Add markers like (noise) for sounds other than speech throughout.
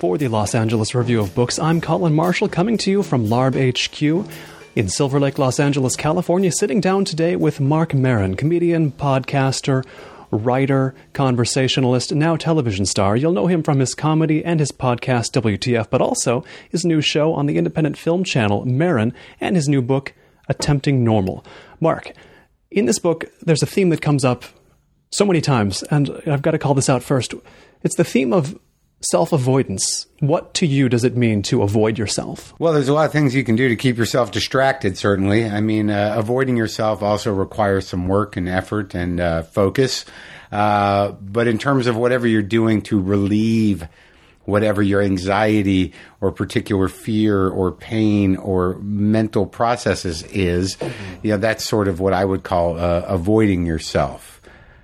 For the Los Angeles Review of Books, I'm Colin Marshall coming to you from LARB HQ in Silver Lake, Los Angeles, California, sitting down today with Marc Maron, comedian, podcaster, writer, conversationalist, now television star. You'll know him from his comedy and his podcast, WTF, but also his new show on the independent film channel, Maron, and his new book, Attempting Normal. Mark, in this book, there's a theme that comes up so many times, and I've got to call this out first. It's the theme of self avoidance. What to you does it mean to avoid yourself? Well, there's a lot of things you can do to keep yourself distracted, certainly. I mean, uh, avoiding yourself also requires some work and effort and uh, focus. Uh, but in terms of whatever you're doing to relieve whatever your anxiety or particular fear or pain or mental processes is, you know, that's sort of what I would call uh, avoiding yourself.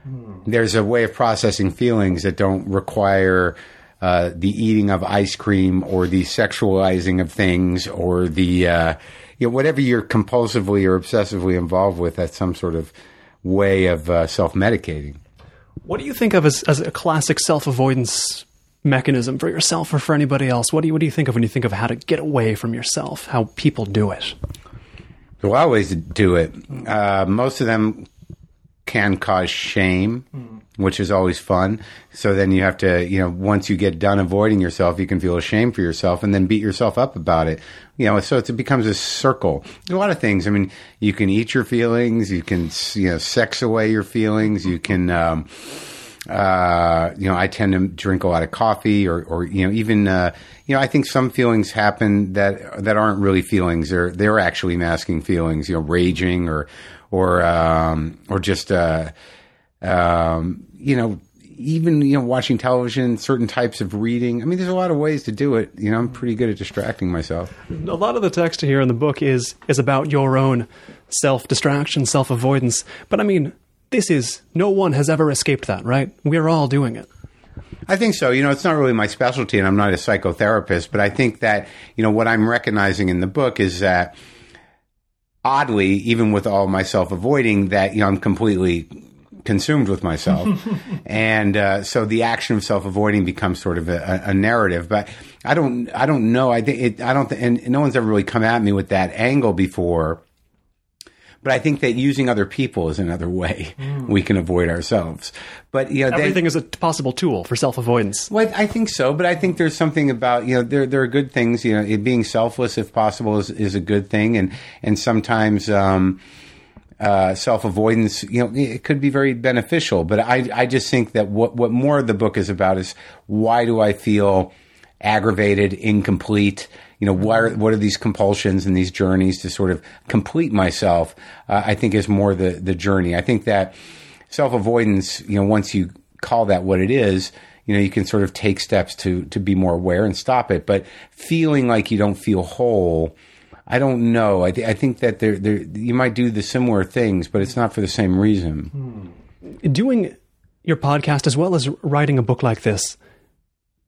Mm. There's a way of processing feelings that don't require uh, the eating of ice cream or the sexualizing of things or the uh, you know, whatever you're compulsively or obsessively involved with. That's some sort of way of uh, self medicating. What do you think of as, as a classic self avoidance mechanism for yourself or for anybody else? What do you what do you think of when you think of how to get away from yourself? How people do it? Well, I always do it. Uh, most of them can cause shame, mm. Which is always fun. So then you have to, you know, once you get done avoiding yourself, you can feel ashamed for yourself and then beat yourself up about it. You know, so it becomes a circle. A lot of things. I mean, you can eat your feelings, you can, you know, sex away your feelings, you can, um, uh, you know, I tend to drink a lot of coffee, or, or you know, even uh, you know, I think some feelings happen that that aren't really feelings; they're they're actually masking feelings. You know, raging or or um, or just uh, um, you know even you know watching television, certain types of reading. I mean, there's a lot of ways to do it. You know, I'm pretty good at distracting myself. A lot of the text here in the book is is about your own self distraction, self avoidance. But I mean, this is no one has ever escaped that, right? We're all doing it. I think so. You know, it's not really my specialty, and I'm not a psychotherapist, but I think that you know what I'm recognizing in the book is that oddly, even with all my self avoiding, that you know I'm completely consumed with myself, (laughs) and uh, so the action of self avoiding becomes sort of a, a, narrative. But I don't, I don't know. I think it, I don't, th- and no one's ever really come at me with that angle before. But I think that using other people is another way mm. we can avoid ourselves. But you know, everything is a possible tool for self avoidance. Well, I think so. But I think there's something about you know there there are good things. You know, being selfless if possible is is a good thing, and and sometimes. Um, uh, self avoidance, you know, it could be very beneficial. But I, I just think that what, what more of the book is about is why do I feel aggravated, incomplete, you know, what are, what are these compulsions and these journeys to sort of complete myself? Uh, I think is more the, the journey. I think that self avoidance, you know, once you call that what it is, you know, you can sort of take steps to, to be more aware and stop it. But feeling like you don't feel whole, I don't know. I, th- I think that there, there, you might do the similar things, but it's not for the same reason. Hmm. Doing your podcast as well as writing a book like this,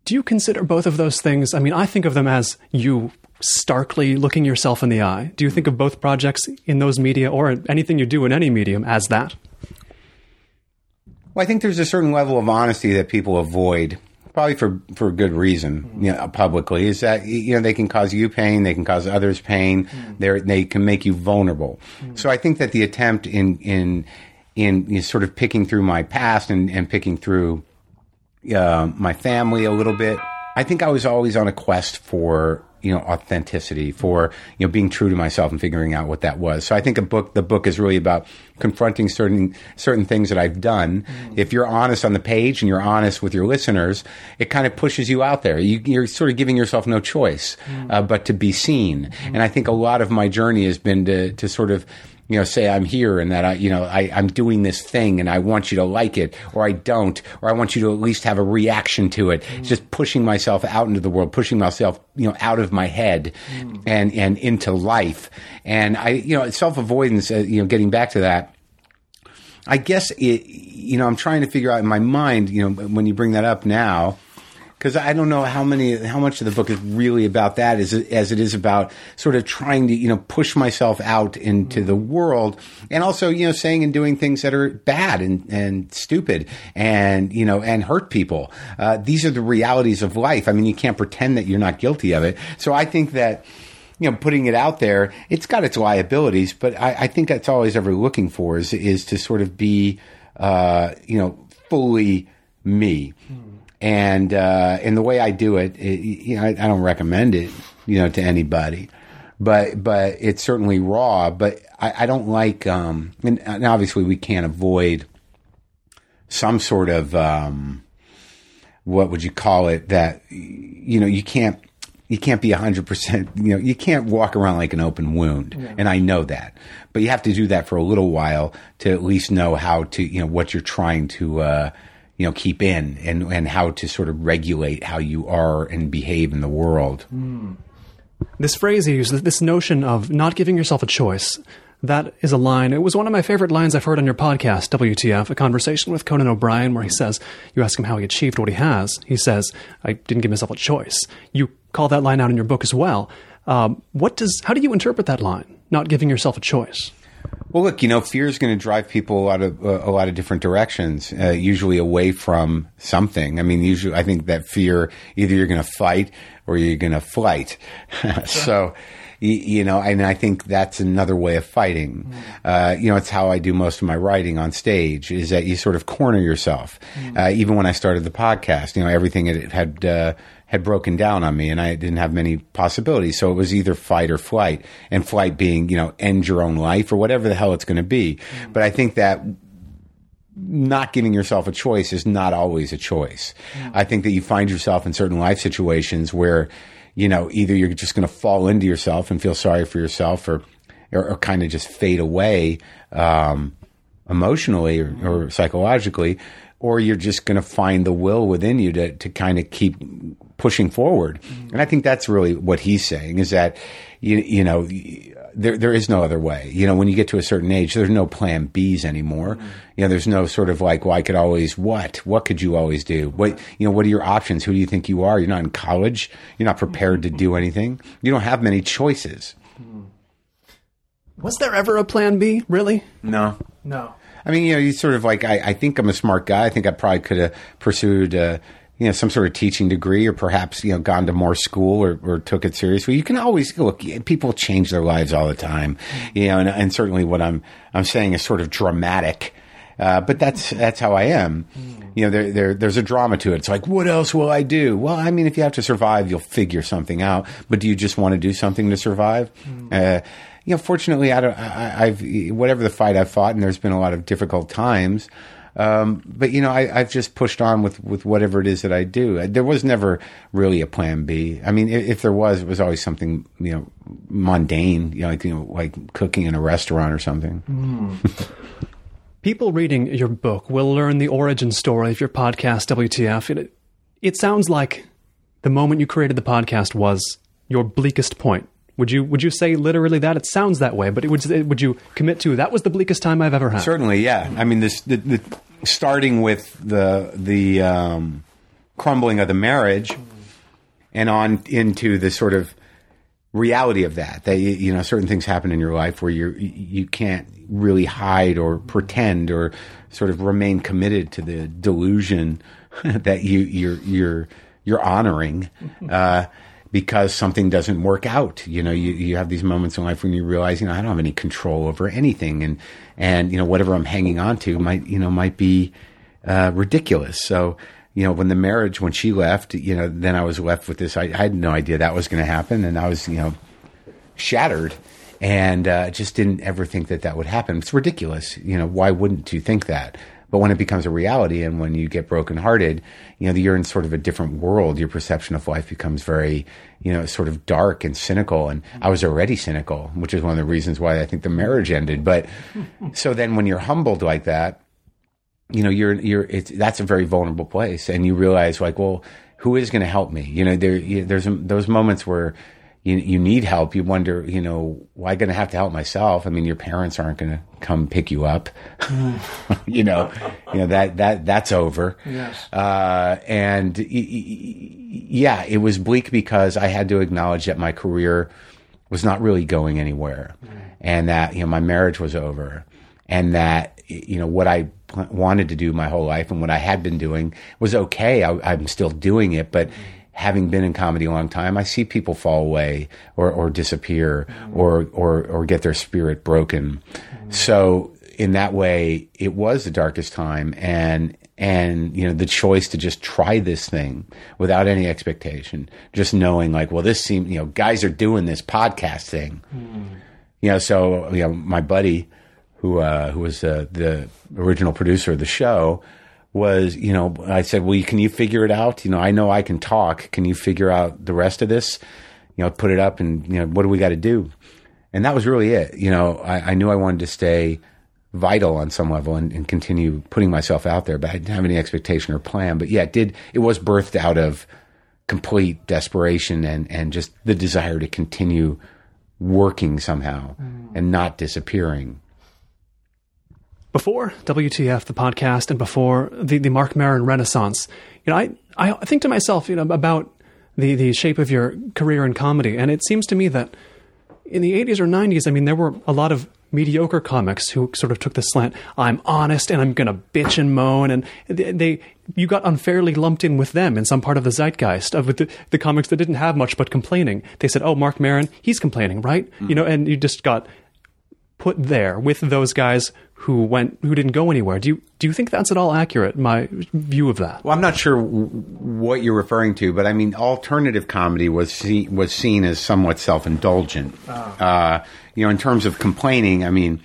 do you consider both of those things? I mean, I think of them as you starkly looking yourself in the eye. Do you think of both projects in those media or anything you do in any medium as that? Well, I think there's a certain level of honesty that people avoid, probably for, for good reason, you know, publicly, is that, you know, they can cause you pain, they can cause others pain, mm. they can make you vulnerable. Mm. So I think that the attempt in, in, in you know, sort of picking through my past and, and picking through uh, my family a little bit. I think I was always on a quest for you know authenticity, for you know being true to myself and figuring out what that was. So I think a book, the book is really about confronting certain certain things that I've done. Mm. If you're honest on the page and you're honest with your listeners, it kind of pushes you out there. You, are sort of giving yourself no choice mm. uh, but to be seen. Mm. And I think a lot of my journey has been to to sort of you know, say I'm here and that I, you know, I, I'm doing this thing and I want you to like it or I don't, or I want you to at least have a reaction to it. Mm. Just pushing myself out into the world, pushing myself, you know, out of my head mm. and, and into life. And I, you know, self avoidance, uh, you know, getting back to that, I guess it, you know, I'm trying to figure out in my mind, you know, when you bring that up now, because I don't know how many, how much of the book is really about that as, as it is about sort of trying to, you know, push myself out into the world and also, you know, saying and doing things that are bad and, and stupid and, you know, and hurt people. Uh, these are the realities of life. I mean, you can't pretend that you're not guilty of it. So I think that, you know, putting it out there, it's got its liabilities, but I, I think that's all he's ever looking for is, is to sort of be, uh, you know, fully me. And, uh, and the way I do it, it you know, I, I don't recommend it, you know, to anybody, but, but it's certainly raw, but I, I don't like, um, and, and obviously we can't avoid some sort of, um, what would you call it that, you know, you can't, you can't be 100%, you know, you can't walk around like an open wound. And I know that. But you have to do that for a little while to at least know how to, you know, what you're trying to, uh, you know, keep in and, and how to sort of regulate how you are and behave in the world. This phrase he used, this notion of not giving yourself a choice, that is a line. It was one of my favorite lines I've heard on your podcast, WTF, a conversation with Conan O'Brien, where he says, You ask him how he achieved what he has. He says, I didn't give myself a choice. You call that line out in your book as well. Um, what does, how do you interpret that line, not giving yourself a choice? Well, look, you know, fear is going to drive people a lot of uh, a lot of different directions. Uh, usually away from something. I mean, usually I think that fear either you're going to fight or you're going to flight. (laughs) so, you, you know, and I think that's another way of fighting. Uh, you know, it's how I do most of my writing on stage. Is that you sort of corner yourself. Uh, even when I started the podcast, you know, everything had. had uh, had broken down on me and I didn't have many possibilities. So it was either fight or flight and flight being, you know, end your own life or whatever the hell it's going to be. Mm-hmm. But I think that not giving yourself a choice is not always a choice. Mm-hmm. I think that you find yourself in certain life situations where, you know, either you're just going to fall into yourself and feel sorry for yourself or, or, or kind of just fade away, um, emotionally or, or mm-hmm. psychologically, or you're just going to find the will within you to, to kind of keep pushing forward. Mm-hmm. And I think that's really what he's saying is that, you, you know, there, there is no other way. You know, when you get to a certain age, there's no plan Bs anymore. Mm-hmm. You know, there's no sort of like, well, I could always what? What could you always do? What, you know, what are your options? Who do you think you are? You're not in college. You're not prepared to mm-hmm. do anything. You don't have many choices. Was there ever a plan B, really? No. No. I mean, you know, you sort of like, I, I think I'm a smart guy. I think I probably could have pursued, uh, you know, some sort of teaching degree or perhaps, you know, gone to more school or, or took it seriously. You can always look, people change their lives all the time, you know, and, and certainly what I'm, I'm saying is sort of dramatic. Uh, but that's that's how I am. You know, there, there there's a drama to it. It's like, what else will I do? Well, I mean, if you have to survive, you'll figure something out. But do you just want to do something to survive? Uh, you know, fortunately, I don't. I, I've whatever the fight I've fought, and there's been a lot of difficult times. Um, but you know, I, I've just pushed on with, with whatever it is that I do. There was never really a plan B. I mean, if, if there was, it was always something you know mundane, you know, like you know, like cooking in a restaurant or something. People reading your book will learn the origin story of your podcast, WTF. It, it sounds like the moment you created the podcast was your bleakest point. Would you would you say literally that? It sounds that way, but it would would you commit to that was the bleakest time I've ever had? Certainly, yeah. I mean, this the, the starting with the the um, crumbling of the marriage, and on into the sort of reality of that. That you, know, certain things happen in your life where you you can't really hide or pretend or sort of remain committed to the delusion (laughs) that you you're you're you're honoring. Uh, because something doesn't work out. You know, you, you have these moments in life when you realize, you know, I don't have any control over anything. And, and, you know, whatever I'm hanging on to might, you know, might be, uh, ridiculous. So, you know, when the marriage, when she left, you know, then I was left with this. I, I had no idea that was going to happen. And I was, you know, shattered and, uh, just didn't ever think that that would happen. It's ridiculous. You know, why wouldn't you think that? But when it becomes a reality and when you get brokenhearted, you know, you're in sort of a different world. Your perception of life becomes very, you know, sort of dark and cynical. And I was already cynical, which is one of the reasons why I think the marriage ended. But (laughs) so then when you're humbled like that, you know, you're, you're, it's, that's a very vulnerable place. And you realize like, well, who is going to help me? You know, there, you, there's those moments where, you, you need help, you wonder, you know, why going to have to help myself? I mean, your parents aren't going to come pick you up. (laughs) you know, you know that that that's over. Yes. Uh, and y- y- yeah, it was bleak because I had to acknowledge that my career was not really going anywhere, and that you know my marriage was over, and that you know what I pl- wanted to do my whole life and what I had been doing was okay. I, I'm still doing it, but having been in comedy a long time, I see people fall away or, or disappear or, or, or get their spirit broken. So in that way, it was the darkest time. And, and, you know, the choice to just try this thing without any expectation, just knowing like, well, this seems, you know, guys are doing this podcast thing. You know, so, you know, my buddy who, uh, who was, uh, the original producer of the show, was, you know, I said, well, can you figure it out? You know, I know I can talk. Can you figure out the rest of this? You know, put it up and, you know, what do we got to do? And that was really it. You know, I, I knew I wanted to stay vital on some level and, and continue putting myself out there, but I didn't have any expectation or plan. But yeah, it did, it was birthed out of complete desperation and, and just the desire to continue working somehow mm. and not disappearing. Before WTF, the podcast, and before the, the Marc Maron Renaissance, you know, I, I think to myself, you know, about the, the shape of your career in comedy. And it seems to me that in the 80s or 90s, I mean, there were a lot of mediocre comics who sort of took the slant. I'm honest and I'm going to bitch and moan. And they, they, you got unfairly lumped in with them in some part of the zeitgeist of the, the comics that didn't have much but complaining. They said, oh, Marc Maron, he's complaining, right? Mm-hmm. You know, and you just got put there with those guys who went who didn't go anywhere. Do you do you think that's at all accurate? My view of that. Well, I'm not sure w- what you're referring to, but I mean, alternative comedy was see, was seen as somewhat self indulgent. Uh, you know, in terms of complaining, I mean,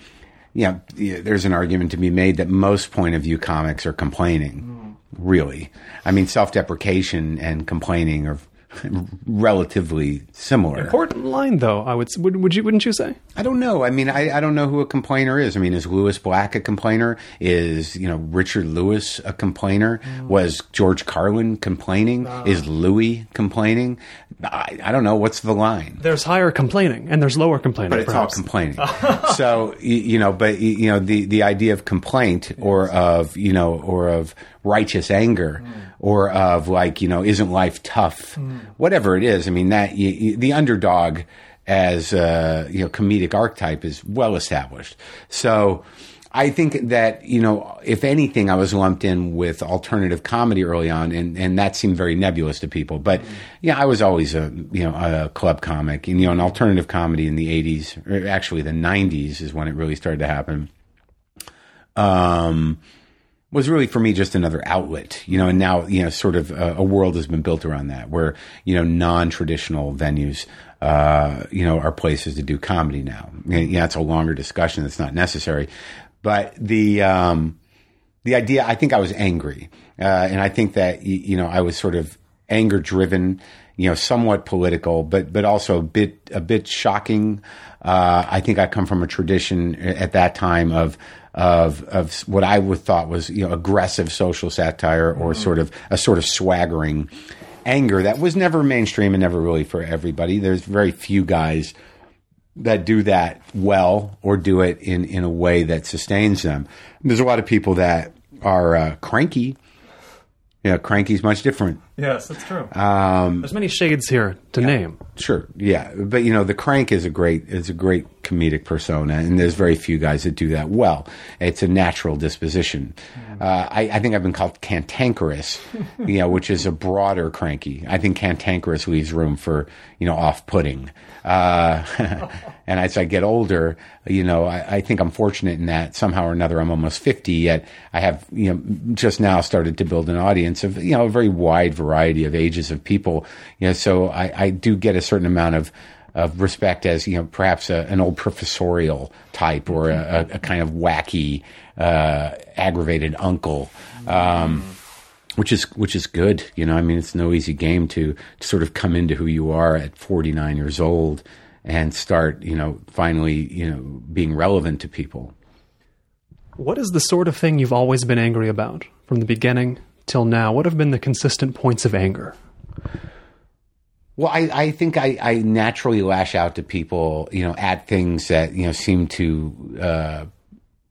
yeah, yeah, there's an argument to be made that most point of view comics are complaining. Really, I mean, self deprecation and complaining are (laughs) relatively similar. Important line, though. I would would, would you wouldn't you say? I don't know. I mean, I, I don't know who a complainer is. I mean, is Lewis Black a complainer? Is you know Richard Lewis a complainer? Mm. Was George Carlin complaining? Is Louis complaining? I, I don't know. What's the line? There's higher complaining and there's lower complaining. But it's perhaps. all complaining. (laughs) so you, you know, but you you know, the the idea of complaint or of you know or of righteous anger or of like you know, isn't life tough? Whatever it is. I mean, that you, you, the underdog as uh, you know comedic archetype is well established. So. I think that you know, if anything, I was lumped in with alternative comedy early on, and, and that seemed very nebulous to people. But yeah, I was always a you know a club comic, and you know, an alternative comedy in the '80s, or actually the '90s, is when it really started to happen. Um, was really for me just another outlet, you know, and now, you know, sort of a, a world has been built around that where, you know, non-traditional venues, uh, you know, are places to do comedy now. Yeah, it's a longer discussion that's not necessary. But the, um, the idea, I think I was angry. Uh, and I think that, you know, I was sort of anger driven, you know, somewhat political, but, but also a bit, a bit shocking. Uh, I think I come from a tradition at that time of, of, of what I would thought was, you know, aggressive social satire or sort of a sort of swaggering anger that was never mainstream and never really for everybody. There's very few guys that do that well or do it in, in a way that sustains them. There's a lot of people that are uh, cranky. You know, cranky's much different. Yes, that's true. Um, There's many shades here to name. Sure, yeah, but you know, the crank is a great is a great comedic persona, and there's very few guys that do that well. It's a natural disposition. Uh, I, I think I've been called cantankerous, (laughs) you know, which is a broader cranky. I think cantankerous leaves room for you know off-putting. Uh, (laughs) and as I get older, you know, I, I think I'm fortunate in that somehow or another I'm almost 50, yet I have you know just now started to build an audience of you know a very wide variety of ages of people. You know, so I, I do get a certain amount of of respect as you know perhaps a, an old professorial type or a, a, kind of wacky uh, aggravated uncle. Um, which is which is good, you know. I mean, it's no easy game to, to sort of come into who you are at 49 years old and start, you know, finally, you know, being relevant to people. What is the sort of thing you've always been angry about from the beginning till now? What have been the consistent points of anger? Well, I, I think I, I naturally lash out to people, you know, at things that, you know, seem to uh,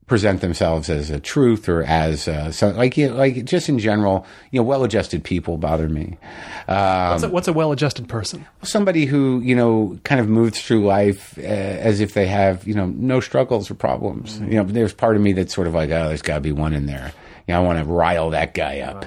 present themselves as a truth or as uh, so, like, you know, like just in general, you know, well-adjusted people bother me. Um, What's a, what's a well-adjusted person? somebody who you know kind of moves through life uh, as if they have you know no struggles or problems. You know, there's part of me that's sort of like, oh, there's got to be one in there. You know, I want to rile that guy up.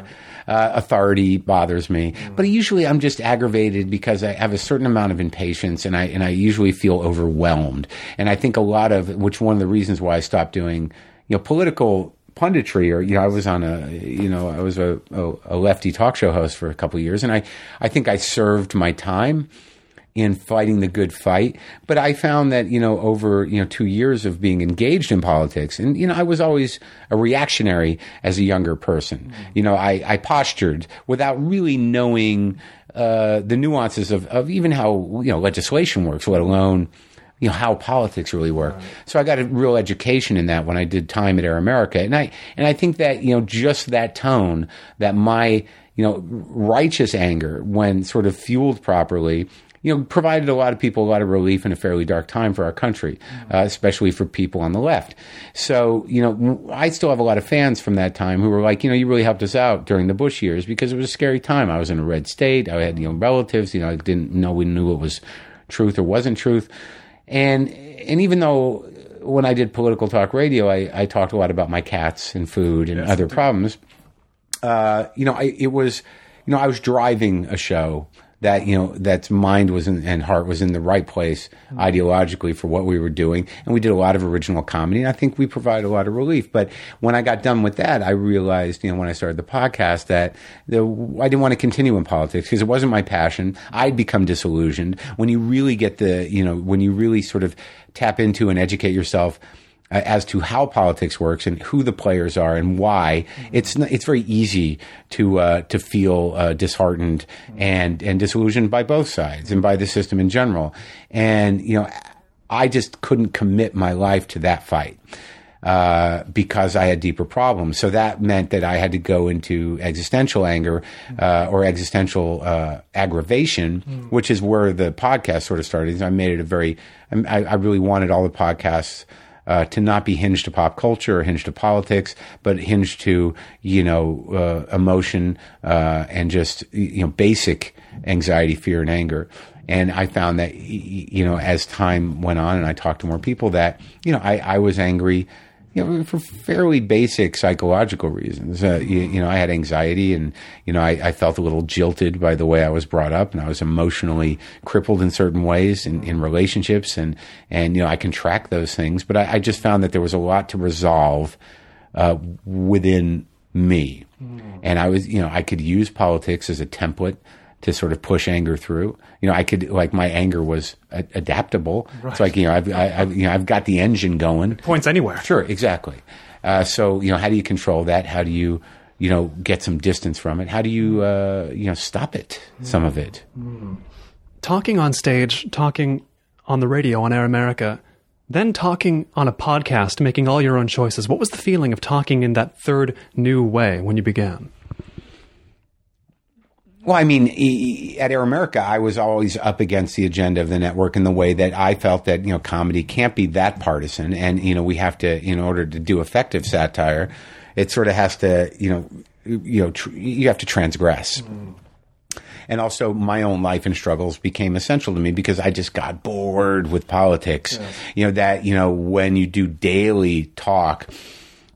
Uh, authority bothers me, but usually I'm just aggravated because I have a certain amount of impatience, and I and I usually feel overwhelmed. And I think a lot of which one of the reasons why I stopped doing you know political punditry or you know I was on a you know I was a, a, lefty talk show host for a couple years and I I think I served my time in fighting the good fight but I found that you know over you know 2 years of being engaged in politics and you know I was always a reactionary as a younger person you know I I postured without really knowing uh, the nuances of, of even how you know legislation works let alone you know how politics really work. So I got a real education in that when I did time at Air America, and I and I think that you know just that tone, that my you know righteous anger, when sort of fueled properly. You know, provided a lot of people a lot of relief in a fairly dark time for our country, uh, especially for people on the left. So, you know, I still have a lot of fans from that time who were like, you know, you really helped us out during the Bush years because it was a scary time. I was in a red state. I had you know relatives. You know, I didn't know we knew it was truth or wasn't truth. And and even though when I did political talk radio, I, I talked a lot about my cats and food and other problems. Uh, you know, I, it was you know I was driving a show that you know that's mind was in, and heart was in the right place ideologically for what we were doing, and we did a lot of original comedy. And I think we provided a lot of relief. But when I got done with that, I realized you know when I started the podcast that the, I didn't want to continue in politics because it wasn't my passion. I'd become disillusioned when you really get the you know when you really sort of tap into and educate yourself uh, as to how politics works and who the players are and why, it's n- it's very easy to uh, to feel uh, disheartened and and disillusioned by both sides and by the system in general. And you know, I just couldn't commit my life to that fight. Uh, because I had deeper problems. So that meant that I had to go into existential anger uh, or existential uh, aggravation, which is where the podcast sort of started. I made it a very, I, I really wanted all the podcasts uh, to not be hinged to pop culture or hinged to politics, but hinged to you know uh, emotion uh, and just you know basic anxiety, fear, and anger. And I found that you know as time went on, and I talked to more people, that you know I, I was angry. You know, for fairly basic psychological reasons. Uh, you, you know, I had anxiety, and you know, I, I felt a little jilted by the way I was brought up, and I was emotionally crippled in certain ways in, in relationships, and and you know, I can track those things. But I, I just found that there was a lot to resolve uh, within me, and I was, you know, I could use politics as a template to sort of push anger through. You know, I could like my anger was a- adaptable. It's like you know, I've, I, I've you know, I've got the engine going. Points anywhere. Sure, exactly. Uh, so you know, how do you control that? How do you you know get some distance from it? How do you uh, you know stop it? Some of it. Talking on stage, talking on the radio on Air America, then talking on a podcast, making all your own choices. What was the feeling of talking in that third new way when you began? Well, I mean, at Air America, I was always up against the agenda of the network in the way that I felt that you know comedy can't be that partisan, and you know we have to, in order to do effective satire, it sort of has to, you know, you know, tr- you have to transgress. Mm. And also, my own life and struggles became essential to me because I just got bored with politics. You know that you know when you do daily talk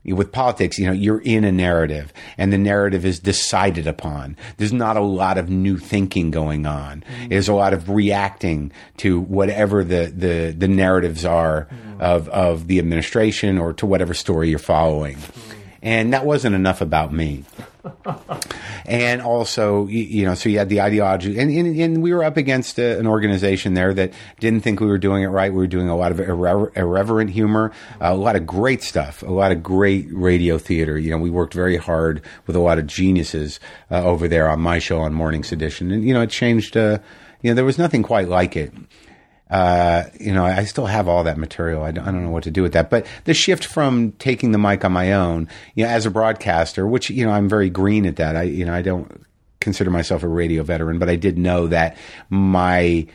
with politics, you know, you're in a narrative and the narrative is decided upon. There's not a lot of new thinking going on. Mm-hmm. There's a lot of reacting to whatever the, the, the narratives are mm-hmm. of, of the administration or to whatever story you're following. Mm-hmm. And that wasn't enough about me. (laughs) and also, you know, so you had the ideology, and, and, and we were up against a, an organization there that didn't think we were doing it right. We were doing a lot of irrever- irreverent humor, uh, a lot of great stuff, a lot of great radio theater. You know, we worked very hard with a lot of geniuses uh, over there on my show on Morning Sedition, and you know, it changed. Uh, you know, there was nothing quite like it uh, you know, I still have all that material. I don't, I don't know what to do with that. But the shift from taking the mic on my own, you know, as a broadcaster, which you know, I'm very green at that. I, you know, I don't consider myself a radio veteran, but I did know that my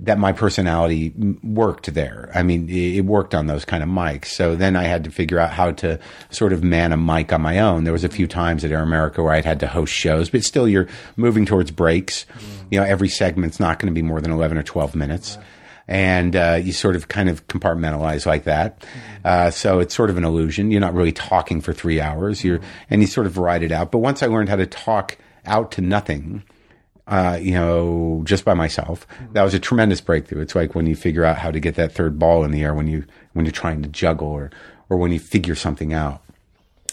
that my personality worked there. I mean, it worked on those kind of mics. So then I had to figure out how to sort of man a mic on my own. There was a few times at Air America where I'd had to host shows, but still you're moving towards breaks. You know, every segment's not going to be more than 11 or 12 minutes. And uh, you sort of kind of compartmentalize like that. Uh, so it's sort of an illusion. You're not really talking for three hours. You're, and you sort of ride it out. But once I learned how to talk out to nothing, uh, you know, just by myself. That was a tremendous breakthrough. It's like when you figure out how to get that third ball in the air when you when you're trying to juggle or or when you figure something out.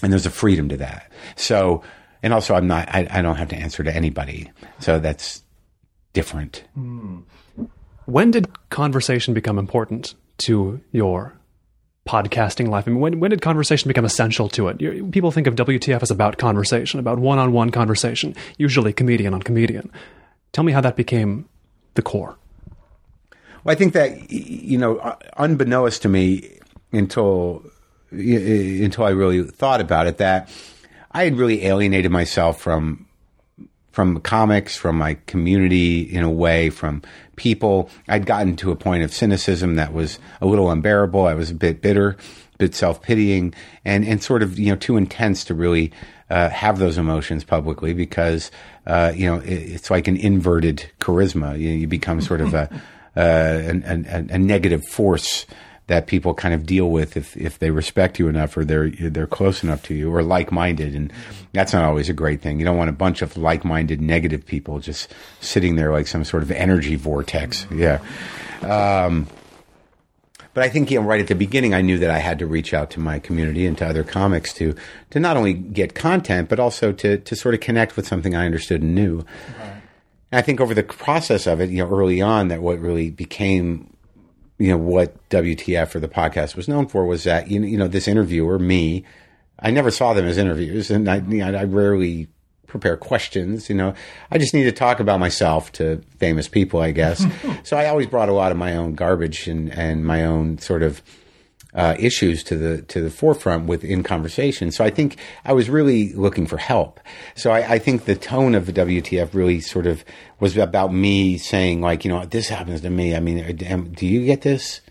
And there's a freedom to that. So, and also I'm not I, I don't have to answer to anybody. So that's different. When did conversation become important to your podcasting life? I mean, when, when did conversation become essential to it? You, people think of WTF as about conversation, about one on one conversation, usually comedian on comedian. Tell me how that became the core. Well, I think that you know, unbeknownst to me, until until I really thought about it, that I had really alienated myself from from comics, from my community in a way, from people. I'd gotten to a point of cynicism that was a little unbearable. I was a bit bitter, a bit self pitying, and and sort of you know too intense to really uh, have those emotions publicly because uh, you know it, it's like an inverted charisma. You, you become sort of a, (laughs) uh, an, an, a negative force that people kind of deal with if, if they respect you enough or they're they're close enough to you or like minded, and that's not always a great thing. You don't want a bunch of like minded negative people just sitting there like some sort of energy vortex. Yeah. Um, but I think you know, right at the beginning, I knew that I had to reach out to my community and to other comics to to not only get content, but also to to sort of connect with something I understood and knew. And I think over the process of it, you know, early on, that what really became, you know, what WTF or the podcast was known for was that you know, you know this interviewer, me, I never saw them as interviews, and I, you know, I rarely prepare questions. You know, I just need to talk about myself to famous people, I guess. (laughs) so I always brought a lot of my own garbage and and my own sort of uh, issues to the to the forefront within conversation. So I think I was really looking for help. So I, I think the tone of the WTF really sort of was about me saying like, you know, this happens to me. I mean, do you get this?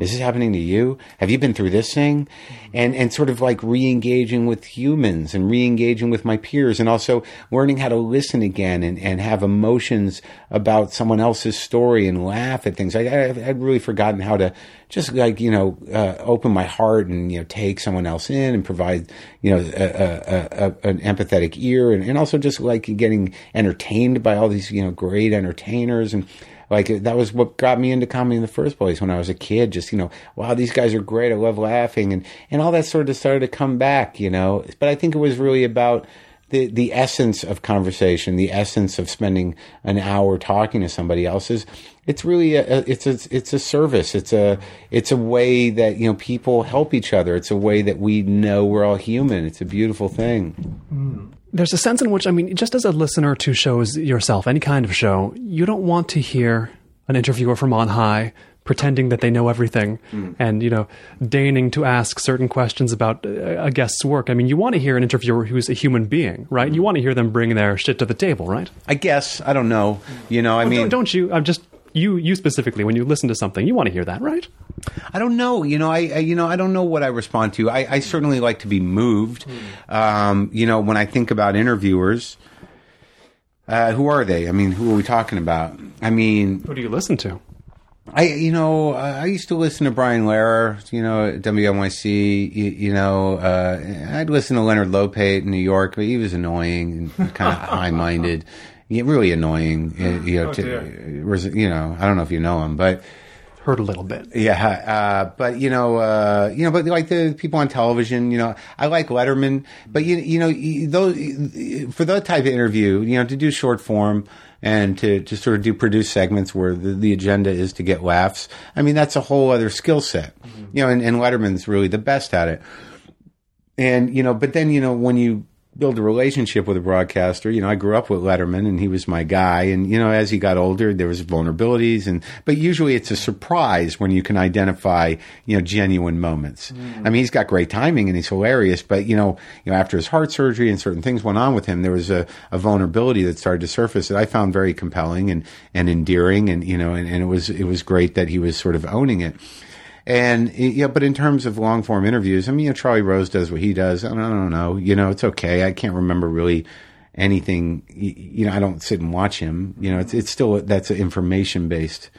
Is this happening to you? Have you been through this thing? And and sort of like re-engaging with humans and re-engaging with my peers and also learning how to listen again and, and have emotions about someone else's story and laugh at things. I, I, I'd really forgotten how to just like, you know, uh, open my heart and, you know, take someone else in and provide, you know, a, a, a, an empathetic ear and, and also just like getting entertained by all these, you know, great entertainers and, like that was what got me into comedy in the first place when I was a kid. Just you know, wow, these guys are great. I love laughing, and and all that sort of started to come back. You know, but I think it was really about the the essence of conversation, the essence of spending an hour talking to somebody else is. It's really a, it's a it's a service. It's a it's a way that you know people help each other. It's a way that we know we're all human. It's a beautiful thing. Hmm. There's a sense in which, I mean, just as a listener to shows yourself, any kind of show, you don't want to hear an interviewer from on high pretending that they know everything mm. and, you know, deigning to ask certain questions about a guest's work. I mean, you want to hear an interviewer who's a human being, right? You mm. want to hear them bring their shit to the table, right? I guess I don't know. You know, I mean, don't, don't you? I'm just you. You specifically, when you listen to something, you want to hear that, right? I don't know. You know, I, I you know I don't know what I respond to. I, I certainly like to be moved. Um, you know, when I think about interviewers, uh, who are they? I mean, who are we talking about? I mean, Who do you listen to? I you know uh, I used to listen to Brian Lehrer, you know, at WNYC. You, you know, uh, I'd listen to Leonard Lopate in New York, but he was annoying and kind of (laughs) high minded. Yeah, really annoying. uh, You know, to, was- you know, I don't know if you know him, but Heard a little bit. yeah, uh, but you know, uh, you know, but like the people on television, you know, I like Letterman, but you, you know, those for that type of interview, you know, to do short form and to, to sort of do produce segments where the, the agenda is to get laughs. I mean, that's a whole other skill set, you know, and, and Letterman's really the best at it. And you know, but then you know when you build a relationship with a broadcaster. You know, I grew up with Letterman and he was my guy. And, you know, as he got older, there was vulnerabilities and, but usually it's a surprise when you can identify, you know, genuine moments. Mm. I mean, he's got great timing and he's hilarious, but, you know, you know, after his heart surgery and certain things went on with him, there was a, a vulnerability that started to surface that I found very compelling and, and endearing. And, you know, and, and it was, it was great that he was sort of owning it. And yeah, but in terms of long form interviews, I mean, you know, Charlie Rose does what he does. I don't, I don't know. You know, it's okay. I can't remember really anything. You know, I don't sit and watch him. You know, it's it's still that's an information based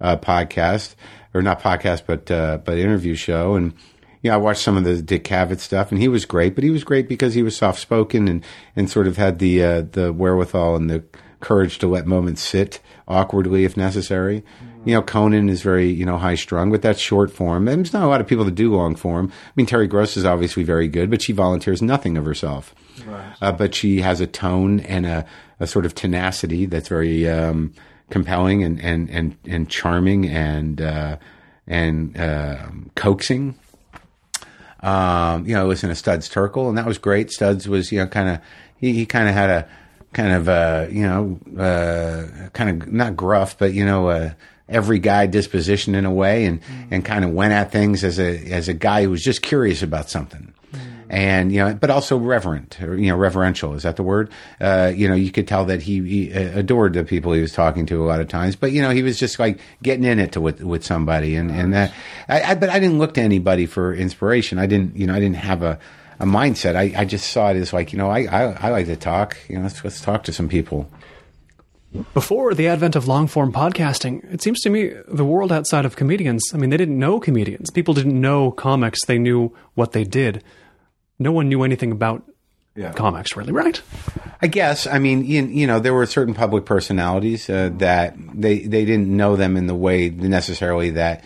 uh, podcast or not podcast, but uh, but interview show. And you know, I watched some of the Dick Cavett stuff, and he was great. But he was great because he was soft spoken and and sort of had the uh, the wherewithal and the courage to let moments sit awkwardly if necessary. Mm-hmm. You know, Conan is very, you know, high strung, but that's short form. And there's not a lot of people that do long form. I mean, Terry Gross is obviously very good, but she volunteers nothing of herself. Right. Uh, but she has a tone and a, a sort of tenacity that's very um, compelling and, and, and, and charming and, uh, and uh, coaxing. Um, you know, listen to Studs Terkel, and that was great. Studs was, you know, kind of, he, he kind of had a, kind of uh, you know uh, kind of not gruff, but you know uh, every guy disposition in a way, and mm. and kind of went at things as a as a guy who was just curious about something. Mm. And you know, but also reverent, or you know, reverential. Is that the word? Uh, you know, you could tell that he, he, adored the people he was talking to a lot of times. But you know, he was just like getting in it to with with somebody, and and that. I, I, but I didn't look to anybody for inspiration. I didn't, you know, I didn't have a a mindset. I, I just saw it as like, you know, I, I, I like to talk. You know, let's, let's talk to some people. Before the advent of long form podcasting, it seems to me the world outside of comedians, I mean, they didn't know comedians. People didn't know comics. They knew what they did. No one knew anything about yeah. comics, really, right? I guess. I mean, you, you know, there were certain public personalities uh, that they, they didn't know them in the way necessarily that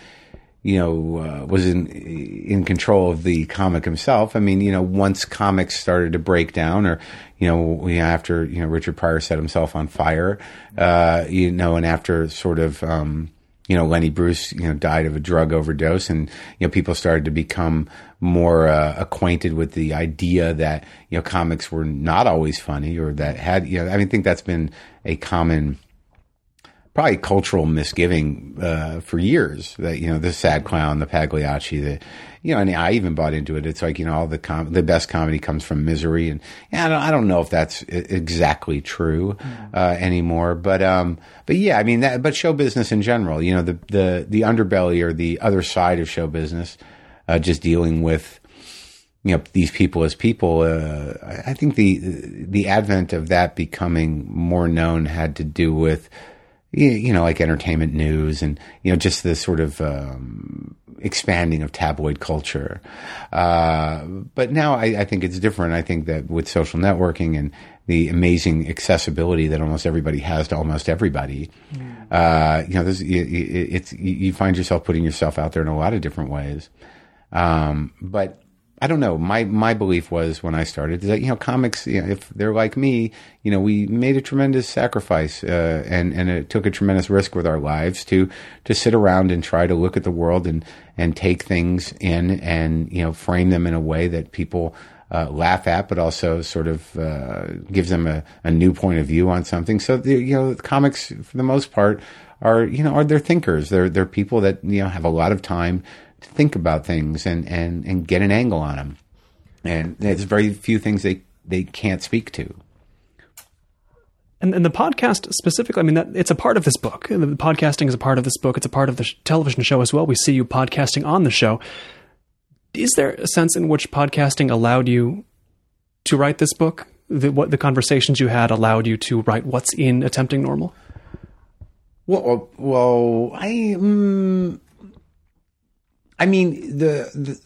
you know, uh, was in in control of the comic himself. I mean, you know, once comics started to break down, or you know, after you know Richard Pryor set himself on fire, uh, you know, and after sort of. Um, you know, Lenny Bruce, you know, died of a drug overdose, and you know, people started to become more uh, acquainted with the idea that you know comics were not always funny, or that had you know, I mean, I think that's been a common probably cultural misgiving uh, for years that you know the sad clown, the Pagliacci, the you know, and I even bought into it. It's like you know, all the com- the best comedy comes from misery, and yeah, I don't, I don't know if that's exactly true mm. uh, anymore, but um, but yeah, I mean, that, but show business in general, you know, the the the underbelly or the other side of show business, uh, just dealing with you know these people as people. Uh, I think the the advent of that becoming more known had to do with you know, like entertainment news and, you know, just the sort of um, expanding of tabloid culture. Uh, but now I, I, think it's different. I think that with social networking and the amazing accessibility that almost everybody has to almost everybody, mm. uh, you know, this, it's, you find yourself putting yourself out there in a lot of different ways. Um, but I don't know. My my belief was when I started that you know comics, you know, if they're like me, you know, we made a tremendous sacrifice uh, and and it took a tremendous risk with our lives to to sit around and try to look at the world and and take things in and you know frame them in a way that people uh, laugh at, but also sort of uh, gives them a, a, new point of view on something. So the, you know, comics for the most part are you know are they're thinkers. They're they're people that you know have a lot of time to think about things and, and, and get an angle on them. And there's very few things they, they can't speak to. And, and the podcast specifically, I mean, that, it's a part of this book. The podcasting is a part of this book. It's a part of the sh- television show as well. We see you podcasting on the show. Is there a sense in which podcasting allowed you to write this book? The, what the conversations you had allowed you to write what's in Attempting Normal? Well, well, I um, I mean, the, the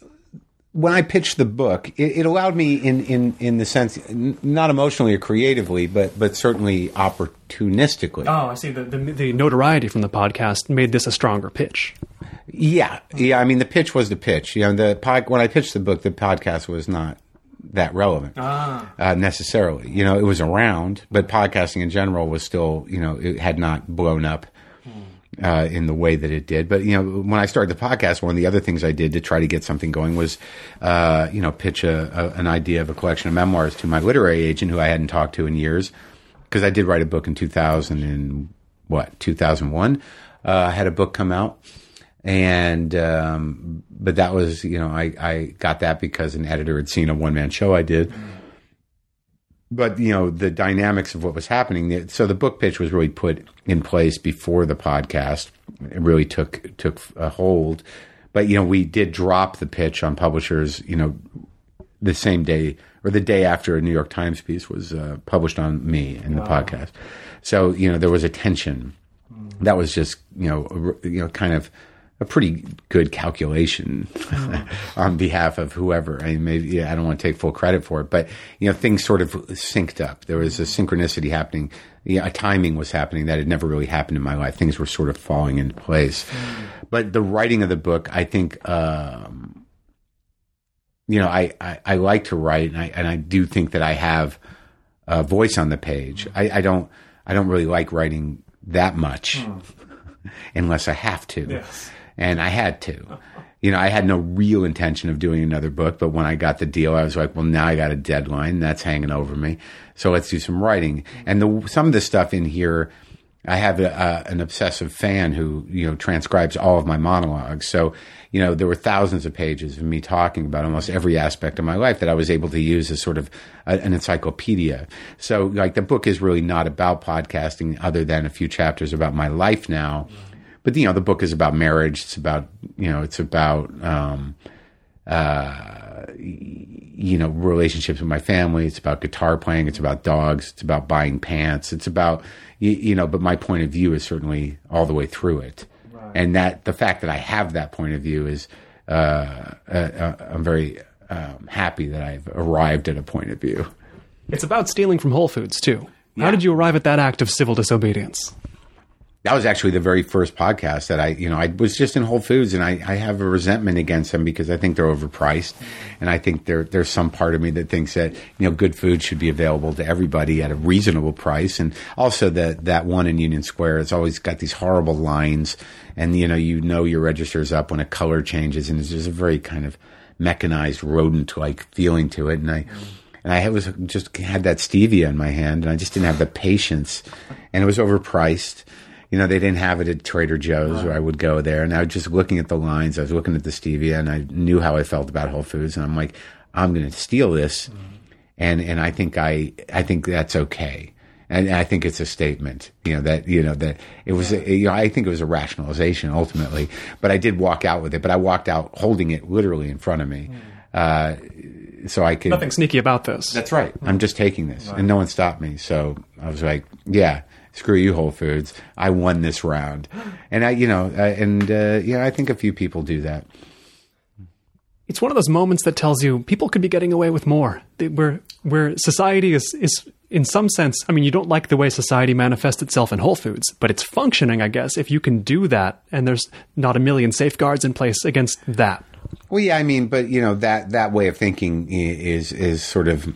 when I pitched the book, it, it, allowed me in, in, in the sense, not emotionally or creatively, but, but certainly opportunistically. Oh, I see. The, the, the, notoriety from the podcast made this a stronger pitch. Yeah. Yeah. I mean, the pitch was the pitch. You know, the pod, when I pitched the book, the podcast was not that relevant ah. uh, necessarily. You know, it was around, but podcasting in general was still, you know, it had not blown up uh, in the way that it did. But you know, when I started the podcast, one of the other things I did to try to get something going was, uh, you know, pitch a, a, an idea of a collection of memoirs to my literary agent, who I hadn't talked to in years, because I did write a book in 2000 and what 2001. Uh, I had a book come out, and um, but that was you know I I got that because an editor had seen a one man show I did but you know the dynamics of what was happening. So the book pitch was really put in place before the podcast. It really took took a hold. But you know we did drop the pitch on publishers. You know the same day or the day after a New York Times piece was uh, published on me in the podcast. So you know there was a tension. That was just you know you know kind of a pretty good calculation (laughs) on behalf of whoever. I mean, maybe yeah, I don't want to take full credit for it, but you know, things sort of synced up. There was a synchronicity happening. Yeah, a timing was happening that had never really happened in my life. Things were sort of falling into place. Mm. But the writing of the book, I think, um, you know, I, I, I, like to write, and I and I do think that I have a voice on the page. I, I don't I don't really like writing that much. Mm. (laughs) Unless I have to. Yes and I had to. You know, I had no real intention of doing another book, but when I got the deal, I was like, well, now I got a deadline that's hanging over me. So let's do some writing. And the, some of the stuff in here, I have a, an obsessive fan who, you know, transcribes all of my monologues. So, you know, there were thousands of pages of me talking about almost every aspect of my life that I was able to use as sort of a, an encyclopedia. So, like, the book is really not about podcasting other than a few chapters about my life now. But you know the book is about marriage. It's about you know it's about um, uh, you know relationships with my family. It's about guitar playing. It's about dogs. It's about buying pants. It's about you, you know but my point of view is certainly all the way through it. Right. and that the fact that i have that point of view is uh, uh, uh i'm very um, happy that i've arrived at a point of view. It's about stealing from whole foods too. Yeah. how did you arrive at that act of civil disobedience that was actually the very first podcast that I, you know, I was just in Whole Foods and I, I have a resentment against them because I think they're overpriced. And I think there, there's some part of me that thinks that, you know, good food should be available to everybody at a reasonable price. And also that, that one in Union Square has always got these horrible lines. And, you know, you know your register's up when a color changes and it's just a very kind of mechanized rodent like feeling to it. And I, and I was just had that stevia in my hand and I just didn't have the patience and it was overpriced you know, they didn't have it at Trader Joe's right. where I would go there. And I was just looking at the lines. I was looking at the stevia and I knew how I felt about Whole Foods. And I'm like, I'm going to steal this. Mm-hmm. And, and I think I, I think that's okay. And I think it's a statement, you know, that, you know, that it was, a, you know, I think it was a rationalization ultimately, but I did walk out with it, but I walked out holding it literally in front of me. Mm. Uh, so I could. Nothing sneaky about this. That's right. I'm just taking this right. and no one stopped me. So I was like, yeah, screw you, Whole Foods. I won this round. And I, you know, uh, and uh, yeah, I think a few people do that. It's one of those moments that tells you people could be getting away with more. Where where society is is in some sense. I mean, you don't like the way society manifests itself in Whole Foods, but it's functioning, I guess. If you can do that, and there's not a million safeguards in place against that. Well, yeah, I mean, but you know that that way of thinking is is sort of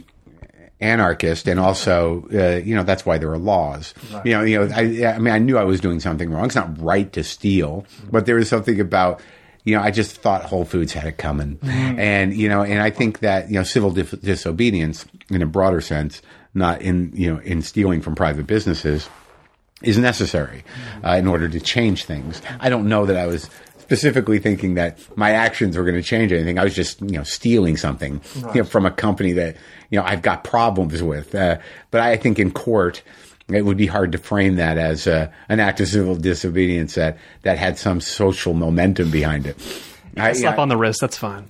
anarchist, and also, uh, you know, that's why there are laws. Right. You know, you know, I, I mean, I knew I was doing something wrong. It's not right to steal, but there was something about you know, I just thought Whole Foods had it coming. Mm. And, you know, and I think that, you know, civil dif- disobedience in a broader sense, not in, you know, in stealing from private businesses is necessary uh, in order to change things. I don't know that I was specifically thinking that my actions were going to change anything. I was just, you know, stealing something right. you know, from a company that, you know, I've got problems with. Uh, but I think in court, it would be hard to frame that as uh, an act of civil disobedience that, that had some social momentum behind it. I, slap on the wrist, that's fine.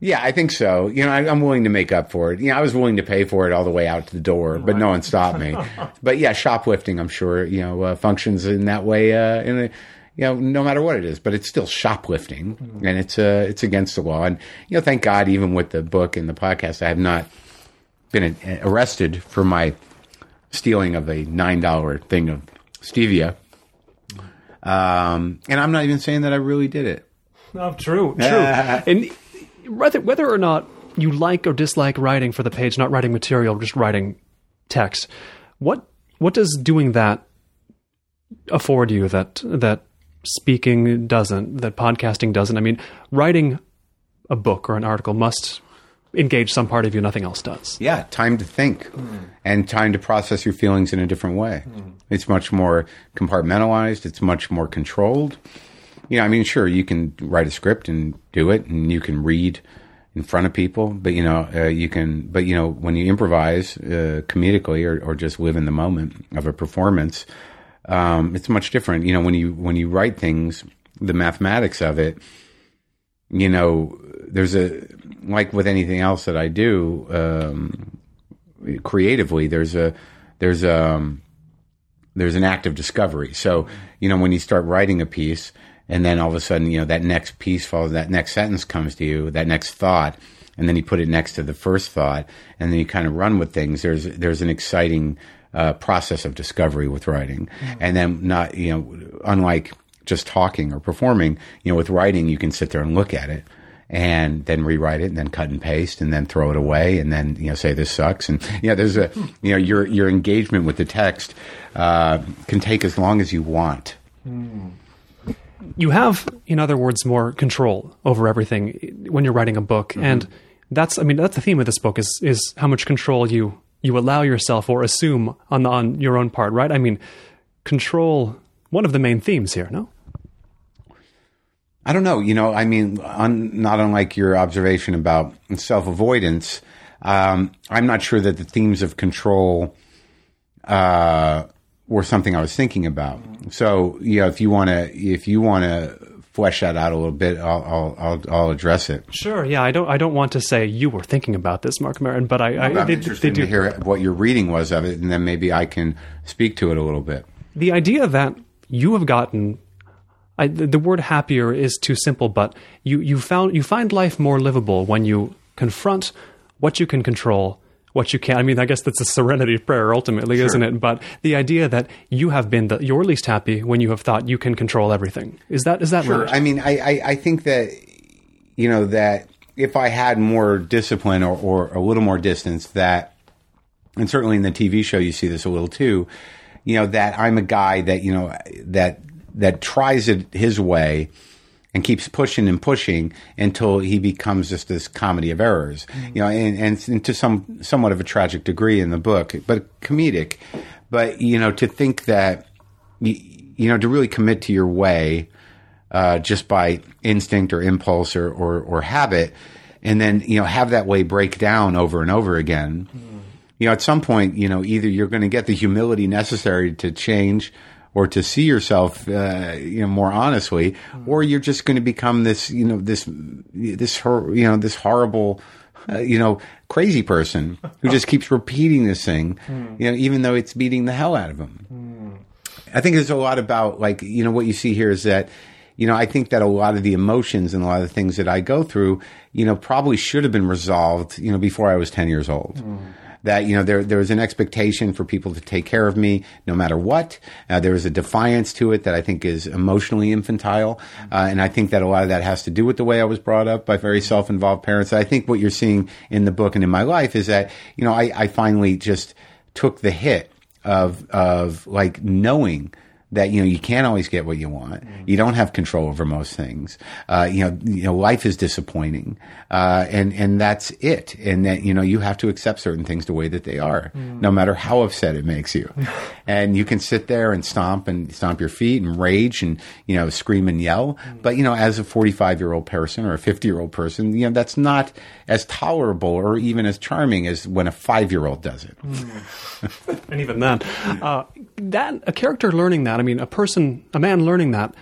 Yeah, I think so. You know, I, am willing to make up for it. You know, I was willing to pay for it all the way out to the door, but right. no one stopped me. (laughs) but yeah, shoplifting, I'm sure, you know, uh, functions in that way uh, in a, you know, no matter what it is, but it's still shoplifting mm-hmm. and it's, uh, it's against the law. And, you know, thank God, even with the book and the podcast, I have not been arrested for my stealing of a $9 thing of stevia. Um, and I'm not even saying that I really did it. No, true, true. (laughs) and whether, whether or not you like or dislike writing for the page, not writing material, just writing text, what, what does doing that afford you that, that speaking doesn't, that podcasting doesn't. I mean, writing a book or an article must engage some part of you nothing else does. Yeah, time to think and time to process your feelings in a different way. It's much more compartmentalized, it's much more controlled. You know, I mean, sure, you can write a script and do it, and you can read in front of people, but you know, uh, you can, but you know, when you improvise uh, comedically or, or just live in the moment of a performance, um, it's much different. You know, when you when you write things, the mathematics of it, you know, there's a like with anything else that I do um, creatively. There's a there's a um, there's an act of discovery. So you know, when you start writing a piece, and then all of a sudden, you know, that next piece follows, that next sentence comes to you, that next thought, and then you put it next to the first thought, and then you kind of run with things. There's there's an exciting uh, process of discovery with writing, and then not you know, unlike just talking or performing, you know, with writing you can sit there and look at it and then rewrite it and then cut and paste and then throw it away and then you know say this sucks and you know there's a you know your your engagement with the text uh, can take as long as you want. You have, in other words, more control over everything when you're writing a book, and that's, I mean, that's the theme of this book is is how much control you you allow yourself or assume on the, on your own part, right? I mean, control one of the main themes here, no? I don't know. You know, I mean, un, not unlike your observation about self avoidance, um, I'm not sure that the themes of control uh, were something I was thinking about. So, you know, if you want to, if you want to flesh that out a little bit, I'll, I'll, I'll, I'll address it. Sure. Yeah, I don't. I don't want to say you were thinking about this, Marc Maron, but I, I I'm they, they interested do. to hear what your reading was of it, and then maybe I can speak to it a little bit. the idea that you have gotten I, the, word happier is too simple, but you, you found you find life more livable when you confront what you can control, what you can't. I mean, I guess that's a serenity prayer ultimately, isn't it? But the idea that you have been the, you're least happy when you have thought you can control everything. Is that is that Sure. right? I mean, I, I, I think that, you know, that if I had more discipline or, or a little more distance, that, and certainly in the TV show, you see this a little too, you know, that I'm a guy that, you know, that, that tries it his way and keeps pushing and pushing until he becomes just this comedy of errors, you know, and, and, and to some, somewhat of a tragic degree in the book, but comedic. But, you know, to think that, you, you know, to really commit to your way, uh, just by instinct or impulse or, or, or habit, and then you know have that way break down over and over again. You know, at some point, you know, either you're going to get the humility necessary to change or to see yourself, uh, you know, more honestly, or you're just going to become this, you know, this, this, you know, this horrible, uh, you know, crazy person who just keeps repeating this thing, you know, even though it's beating the hell out of him. I think there's a lot about like you know what you see here is that you know I think that a lot of the emotions and a lot of the things that I go through you know probably should have been resolved you know before I was 10 years old. That you know there there was an expectation for people to take care of me no matter what. Uh, there was a defiance to it that I think is emotionally infantile, uh, and I think that a lot of that has to do with the way I was brought up by very self-involved parents. I think what you're seeing in the book and in my life is that you know I, I finally just took the hit of of like knowing that you know you can't always get what you want. You don't have control over most things. Uh, you know, you know, life is disappointing, uh, and and that's it. And that you know you have to accept certain things the way that they are, no matter how upset it makes you. (laughs) and you can sit there and stomp and stomp your feet and rage and you know scream and yell. But you know, as a forty-five year old person or a fifty-year-old person, you know that's not as tolerable or even as charming as when a five-year-old does it. (laughs) and even then, uh, that a character learning that, I mean, a person, a man learning that,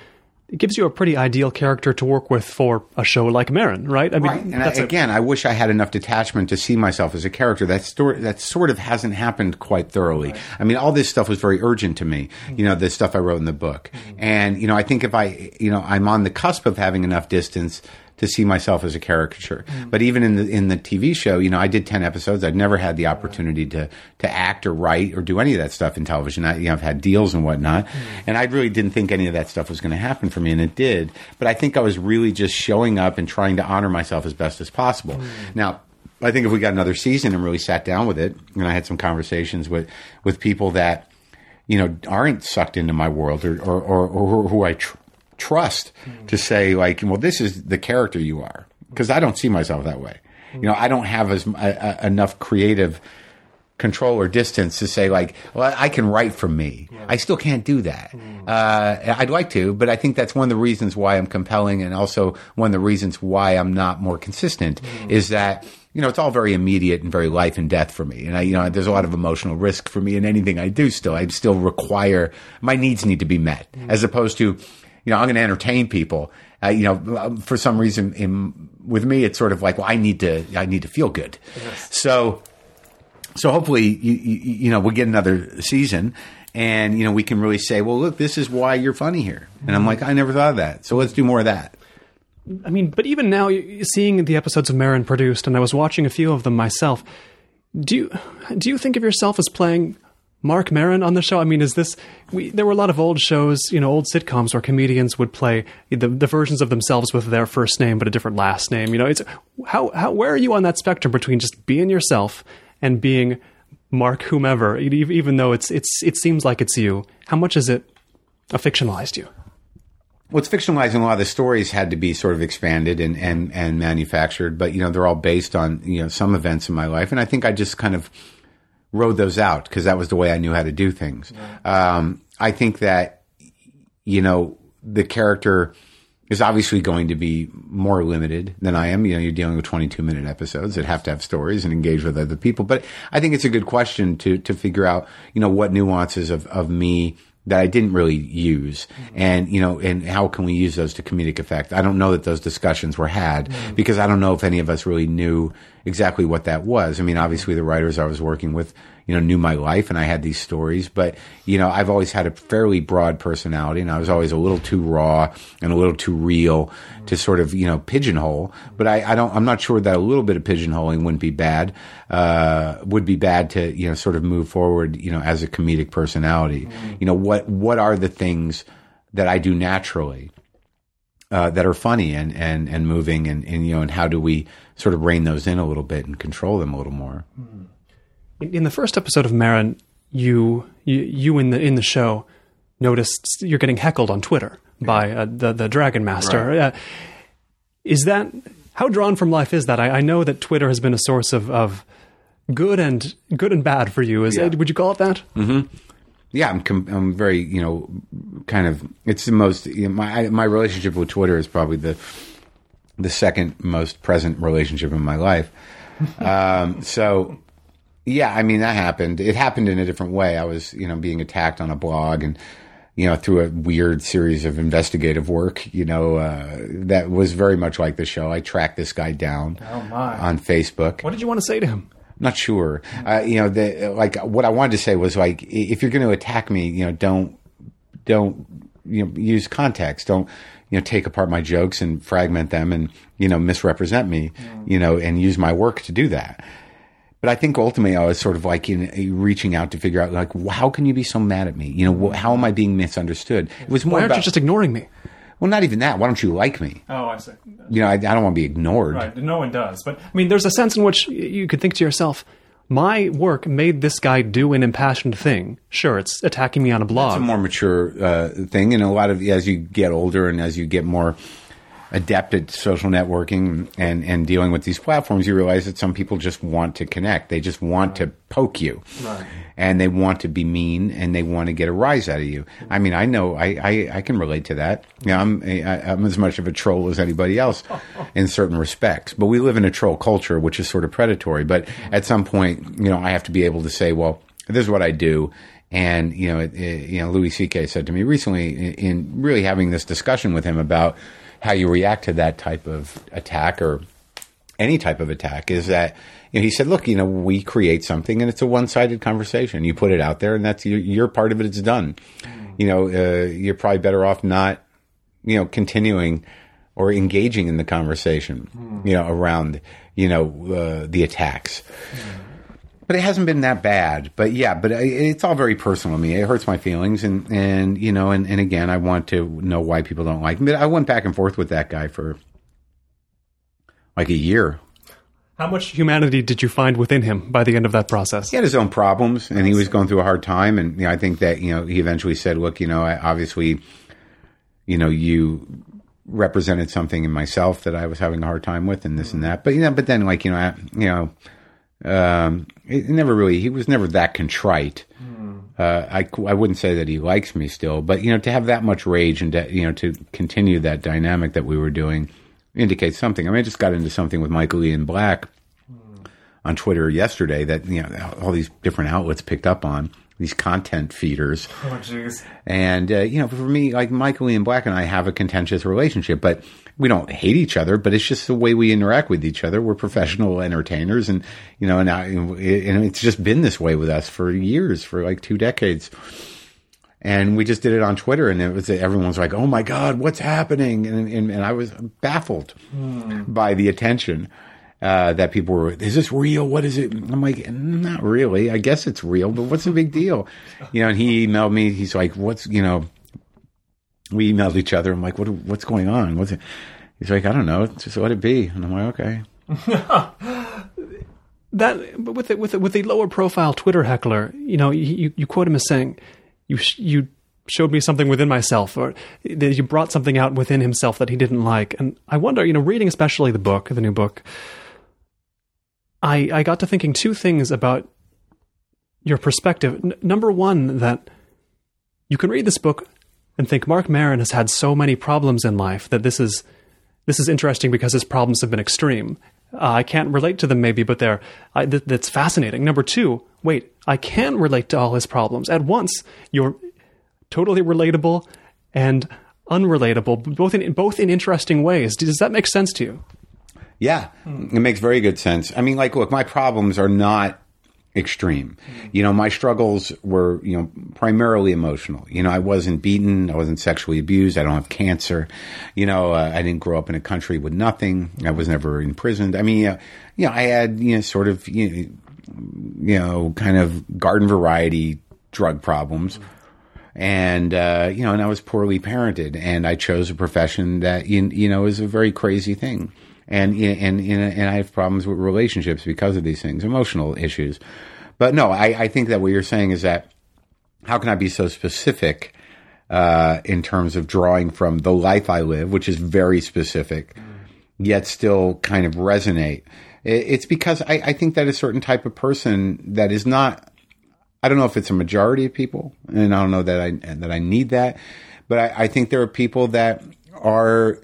it gives you a pretty ideal character to work with for a show like Maron, right? I mean, Right. And I, again, I wish I had enough detachment to see myself as a character. That stor- that sort of hasn't happened quite thoroughly. I mean, all this stuff was very urgent to me. Mm-hmm. You know, the stuff I wrote in the book, mm-hmm. and you know, I think if I, you know, I'm on the cusp of having enough distance to see myself as a caricature. Mm. But even in the in the TV show, you know, I did ten episodes. I'd never had the opportunity to to act or write or do any of that stuff in television. I, you know, I've had deals and whatnot, mm. and I really didn't think any of that stuff was going to happen for me, and it did. But I think I was really just showing up and trying to honor myself as best as possible. Mm. Now. I think if we got another season and really sat down with it, and I had some conversations with, with people that, you know, aren't sucked into my world or, or, or, or who I tr- trust to say like, well, this is the character you are because I don't see myself that way. You know, I don't have as uh, enough creative control or distance to say like, well, I can write for me. Yeah. I still can't do that. Mm. Uh, I'd like to, but I think that's one of the reasons why I'm compelling, and also one of the reasons why I'm not more consistent mm. is that you know, it's all very immediate and very life and death for me. And I, you know, there's a lot of emotional risk for me in anything I do still. I still require, my needs need to be met mm. as opposed to, you know, I'm going to entertain people. Uh, you know, for some reason in, with me, it's sort of like, well, I need to, I need to feel good. Yes. So, so hopefully, you, you, you know, we'll get another season and, you know, we can really say, well, look, this is why you're funny here. And I'm like, I never thought of that. So let's do more of that. I mean, but even now, seeing the episodes of Maron produced, and I was watching a few of them myself. Do you do you think of yourself as playing Marc Maron on the show? I mean, is this? We, there were a lot of old shows, you know, old sitcoms where comedians would play the, the versions of themselves with their first name but a different last name. You know, it's how how where are you on that spectrum between just being yourself and being Marc whomever, even though it's it's it seems like it's you. How much is it a fictionalized you? What's fictionalized a lot of the stories had to be sort of expanded and, and, and manufactured, but you know they're all based on you know some events in my life, and I think I just kind of rode those out because that was the way I knew how to do things. Yeah. Um, I think that you know the character is obviously going to be more limited than I am. You know, you're dealing with 22 minute episodes that have to have stories and engage with other people. But I think it's a good question to, to figure out, you know, what nuances of, of me that I didn't really use. Mm-hmm. And, you know, and how can we use those to comedic effect? I don't know that those discussions were had mm-hmm. because I don't know if any of us really knew exactly what that was. I mean, obviously the writers I was working with you know, knew my life and I had these stories. But, you know, I've always had a fairly broad personality and I was always a little too raw and a little too real to sort of, you know, pigeonhole. But I, I don't, I'm not sure that a little bit of pigeonholing wouldn't be bad, uh, would be bad to, you know, sort of move forward, you know, as a comedic personality. Mm-hmm. You know, what, what are the things that I do naturally? Uh, that are funny and, and, and moving and, and, you know, and how do we sort of rein those in a little bit and control them a little more? Mm-hmm in the first episode of Maron, you, you you in the in the show noticed you're getting heckled on Twitter by uh, the the Dragon Master. Right. Uh, is that how drawn from life is that? I, I, know that Twitter has been a source of, of good and good and bad for you. Is yeah. would you call it that? Mm-hmm. Yeah, I'm com- I'm very you know kind of it's the most you know, my my relationship with Twitter is probably the the second most present relationship in my life. (laughs) um, so yeah, I mean that happened. It happened in a different way. I was, you know, being attacked on a blog and you know, through a weird series of investigative work, you know, uh, that was very much like the show. I tracked this guy down oh on Facebook. What did you want to say to him? Not sure. Uh, you know, the, like what I wanted to say was like, if you're going to attack me, you know, don't, don't, you know, use context. Don't, you know, take apart my jokes and fragment them and, you know, misrepresent me, mm. you know, and use my work to do that. But I think ultimately I was sort of like in, reaching out to figure out like how can you be so mad at me? You know, how am I being misunderstood? It was more. Why aren't about, you just ignoring me? Well, not even that. Why don't you like me? Oh, I see. You know, I, I don't want to be ignored. Right. No one does. But I mean, there's a sense in which you could think to yourself, my work made this guy do an impassioned thing. Sure, it's attacking me on a blog. It's a more mature uh, thing, and a lot of as you get older and as you get more adept at social networking and, and dealing with these platforms, you realize that some people just want to connect. They just want to poke you. Right. And they want to be mean and they want to get a rise out of you. I mean, I know, I, I, I can relate to that. You know, I'm, I, I'm as much of a troll as anybody else (laughs) in certain respects. But we live in a troll culture, which is sort of predatory. But at some point, you know, I have to be able to say, well, this is what I do. And you know, it, it, you know, Louis C.K. said to me recently, in, in, really having this discussion with him about how you react to that type of attack or any type of attack is that you know, he said, look, you know, we create something and it's a one-sided conversation. You put it out there and that's your, your part of it. It's done. Mm. You know, uh, you're probably better off not, you know, continuing or engaging in the conversation, mm. you know, around, you know, uh, the attacks. Mm but it hasn't been that bad. But yeah, but it's all very personal to me. It hurts my feelings, and and you know, and and again, I want to know why people don't like me. But I went back and forth with that guy for like a year. How much humanity did you find within him by the end of that process? He had his own problems, and he was going through a hard time. And you know, I think that you know he eventually said, "Look, you know, I obviously." you know, you represented something in myself that I was having a hard time with, and this and that. But you know, but then like you know, I, you know, um, it never really. He was never that contrite. Uh, I, I wouldn't say that he likes me still, but you know, to have that much rage and to, you know to continue that dynamic that we were doing indicates something. I mean, I just got into something with Michael Ian Black on Twitter yesterday that you know all these different outlets picked up on these content feeders. Oh, jeez. And uh, you know, for me, like Michael Ian Black and I have a contentious relationship, but we don't hate each other. But it's just the way we interact with each other. We're professional entertainers, and you know, and, I, and it's just been this way with us for years, for like two decades. And we just did it on Twitter, and it was everyone's like, "Oh my God, what's happening?" And and, and I was baffled by the attention uh, that people were, is this real? What is it? I'm like, not really. I guess it's real, but what's the big deal? You know, and he emailed me. He's like, what's, you know, we emailed each other. I'm like, what, what's going on? What's it? He's like, I don't know. Just let it be. And I'm like, okay. (laughs) that but with the, with the, with the lower profile Twitter heckler, you know, you, you quote him as saying, "You you showed me something within myself, or that you brought something out within himself that he didn't like." And I wonder, you know, reading especially the book, the new book, I I got to thinking two things about your perspective. N- number one, that you can read this book and think Marc Maron has had so many problems in life that this is this is interesting because his problems have been extreme. Uh, I can't relate to them maybe, but they're I, th- that's fascinating. Number two, wait, I can relate to all his problems at once. You're totally relatable and unrelatable, both in both in interesting ways. Does that make sense to you? Yeah, it makes very good sense. I mean, like, look, my problems are not extreme. You know, my struggles were, you know, primarily emotional. You know, I wasn't beaten, I wasn't sexually abused, I don't have cancer. You know, uh, I didn't grow up in a country with nothing. I was never imprisoned. I mean, uh, you know, I had, you know, sort of, you know, you know kind of garden variety drug problems. And uh, you know, and I was poorly parented, and I chose a profession that you, you know is a very crazy thing and and and, I have problems with relationships because of these things, emotional issues. But no, I, I think that what you're saying is that how can I be so specific uh, in terms of drawing from the life I live, which is very specific, yet still kind of resonate? It's because I, I think that a certain type of person that is not. I don't know if it's a majority of people, and I don't know that I that I need that, but I, I think there are people that are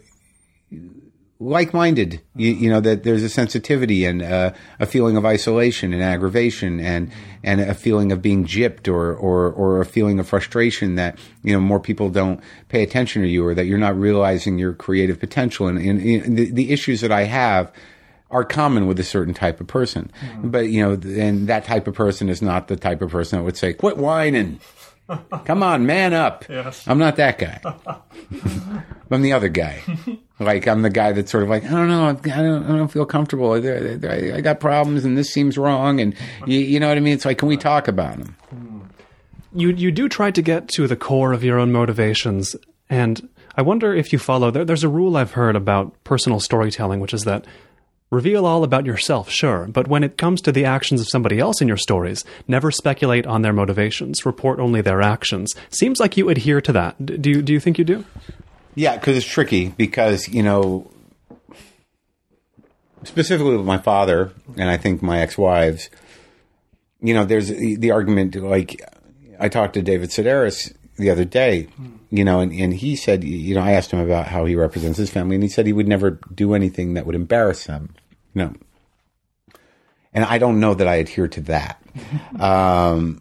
like-minded. You, you, know that there's a sensitivity and uh, a feeling of isolation and aggravation and and a feeling of being gypped or, or or a feeling of frustration that you know more people don't pay attention to you or that you're not realizing your creative potential and, and, and the, the, issues that I have are common with a certain type of person. Mm-hmm. But you know, and that type of person is not the type of person that would say, "Quit whining." Come on, man up. Yes. I'm not that guy. (laughs) I'm the other guy. like I'm the guy that's sort of like I don't know, I don't, I don't feel comfortable. I, I, got problems, and this seems wrong, and you, you, know what I mean. It's like, can we talk about them? Hmm. You you do try to get to the core of your own motivations, and I wonder if you follow. There, there's a rule I've heard about personal storytelling, which is that Reveal all about yourself, sure, but when it comes to the actions of somebody else in your stories, never speculate on their motivations. Report only their actions. Seems like you adhere to that. Do you, do you think you do? Yeah, because it's tricky. Because you know, specifically with my father and I think my ex-wives, you know, there's the argument like I talked to David Sedaris the other day, you know, and, and he said, you know, I asked him about how he represents his family, and he said he would never do anything that would embarrass them. You know, and I don't know that I adhere to that. (laughs) Um,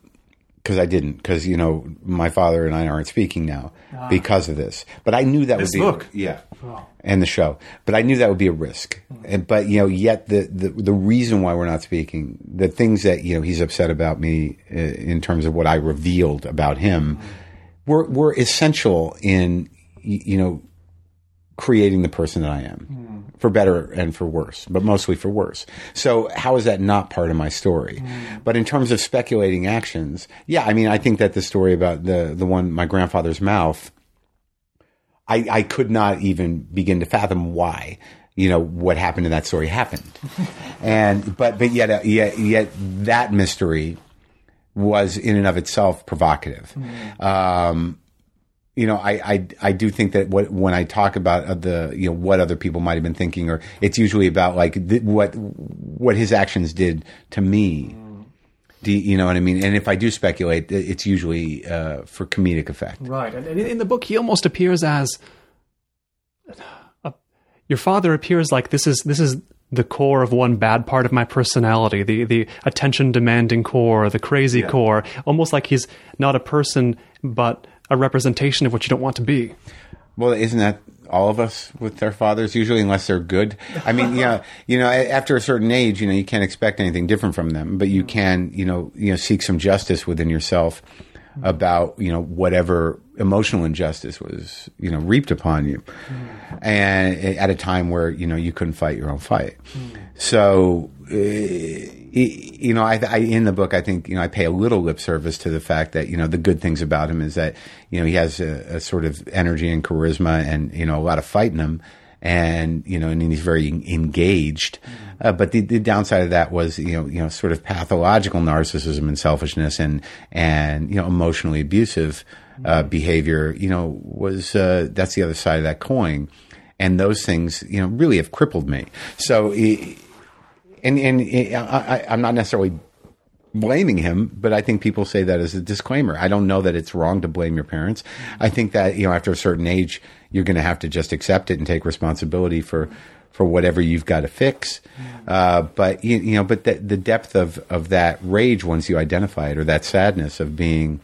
because I didn't. Because you know, my father and I aren't speaking now ah. because of this. But I knew that this would be book, yeah, oh. and the show. But I knew that would be a risk. Mm. And, but you know, yet the, the the reason why we're not speaking, the things that you know he's upset about me uh, in terms of what I revealed about him. Mm were were essential in you know creating the person that I am. Mm. For better and for worse, but mostly for worse. So, how is that not part of my story? Mm. But in terms of speculating actions, yeah, I mean, I think that the story about the the one, my grandfather's mouth, I, I could not even begin to fathom why you know what happened in that story happened, (laughs) and but but yet uh, yet yet that mystery was in and of itself provocative. Mm. Um, you know, I, I, I do think that what, when I talk about uh, the, you know, what other people might have been thinking, or it's usually about like th- what, what his actions did to me. Do you, you know what I mean? And if I do speculate, it's usually uh, for comedic effect. Right, and and in the book, he almost appears as your father appears like this is this is the core of one bad part of my personality, the the attention demanding core, the crazy core, almost like he's not a person but a representation of what you don't want to be. Well, isn't that all of us with their fathers usually, unless they're good? I mean, yeah, (laughs) you know, after a certain age, you know, you can't expect anything different from them, but you can, you know, you know, seek some justice within yourself about, you know, whatever emotional injustice was, you know, reaped upon you, and at a time where you know you couldn't fight your own fight. So, uh, you know, I, I in the book, I think you know I pay a little lip service to the fact that you know the good things about him is that you know he has a, a sort of energy and charisma and you know a lot of fight in him, and you know and he's very engaged. Uh, but the, the downside of that was you know you know sort of pathological narcissism and selfishness and and you know emotionally abusive uh, behavior. You know was uh, that's the other side of that coin. And those things, you know, really have crippled me. So, and and I, I, I'm not necessarily blaming him, but I think people say that as a disclaimer. I don't know that it's wrong to blame your parents. I think that you know after a certain age, you're going to have to just accept it and take responsibility for for whatever you've got to fix. Uh, but you, you know, but the, the depth of of that rage once you identify it, or that sadness of being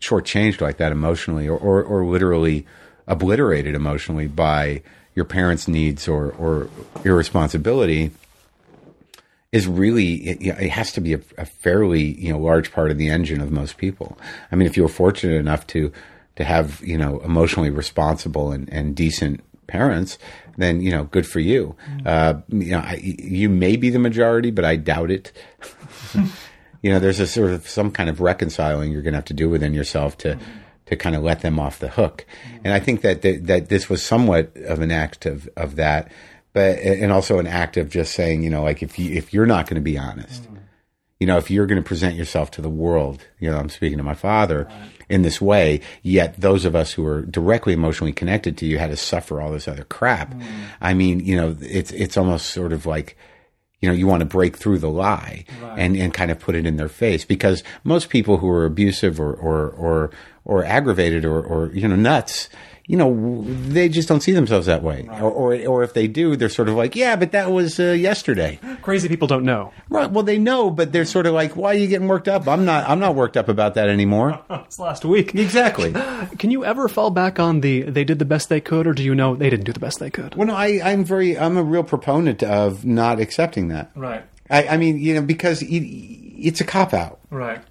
shortchanged like that emotionally, or or, or literally obliterated emotionally by your parents' needs or or irresponsibility is really it, it has to be a, a fairly you know large part of the engine of most people. I mean, if you're fortunate enough to to have you know emotionally responsible and, and decent parents, then you know good for you. Uh, you know, I, you may be the majority, but I doubt it. (laughs) you know, there's a sort of some kind of reconciling you're going to have to do within yourself to to kind of let them off the hook. And I think that that, that this was somewhat of an act of of that but and also an act of just saying, you know, like if you if you're not going to be honest, mm. you know, if you're going to present yourself to the world, you know, I'm speaking to my father in this way, yet those of us who are directly emotionally connected to you had to suffer all this other crap. Mm. I mean, you know, it's it's almost sort of like you know, you want to break through the lie and, and kind of put it in their face. Because most people who are abusive or, or, or, or aggravated or, or, you know, nuts, you know, they just don't see themselves that way. Or, or, or if they do, they're sort of like, yeah, but that was uh, yesterday. Crazy people don't know. Right. Well, they know, but they're sort of like, why are you getting worked up? I'm not, I'm not worked up about that anymore. (laughs) It's last week. exactly. (laughs) Can you ever fall back on the they did the best they could, or do you know they didn't do the best they could? Well, no, I, I'm very, I'm a real proponent of not accepting that. Right. I, I mean, you know, because it, it's a cop out. Right.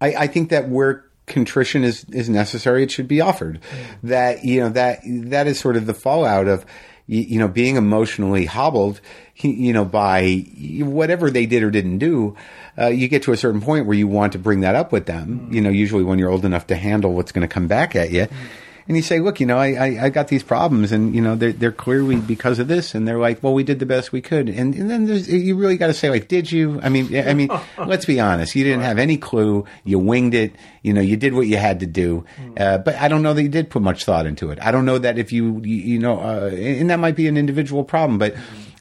I, I think that where contrition is, is necessary, it should be offered. That you know that that is sort of the fallout of you, know being emotionally hobbled, you know, by whatever they did or didn't do. Uh, you get to a certain point where you want to bring that up with them. You know, usually when you're old enough to handle what's going to come back at you. And you say, look, you know, I, I, I got these problems, and you know, they're, they're clearly because of this. And they're like, well, we did the best we could. And, and then there's, you really got to say, like, did you? I mean, I mean, (laughs) let's be honest. You didn't have any clue. You winged it. You know, you did what you had to do. Uh, but I don't know that you did put much thought into it. I don't know that if you, you, you know, uh, and that might be an individual problem. But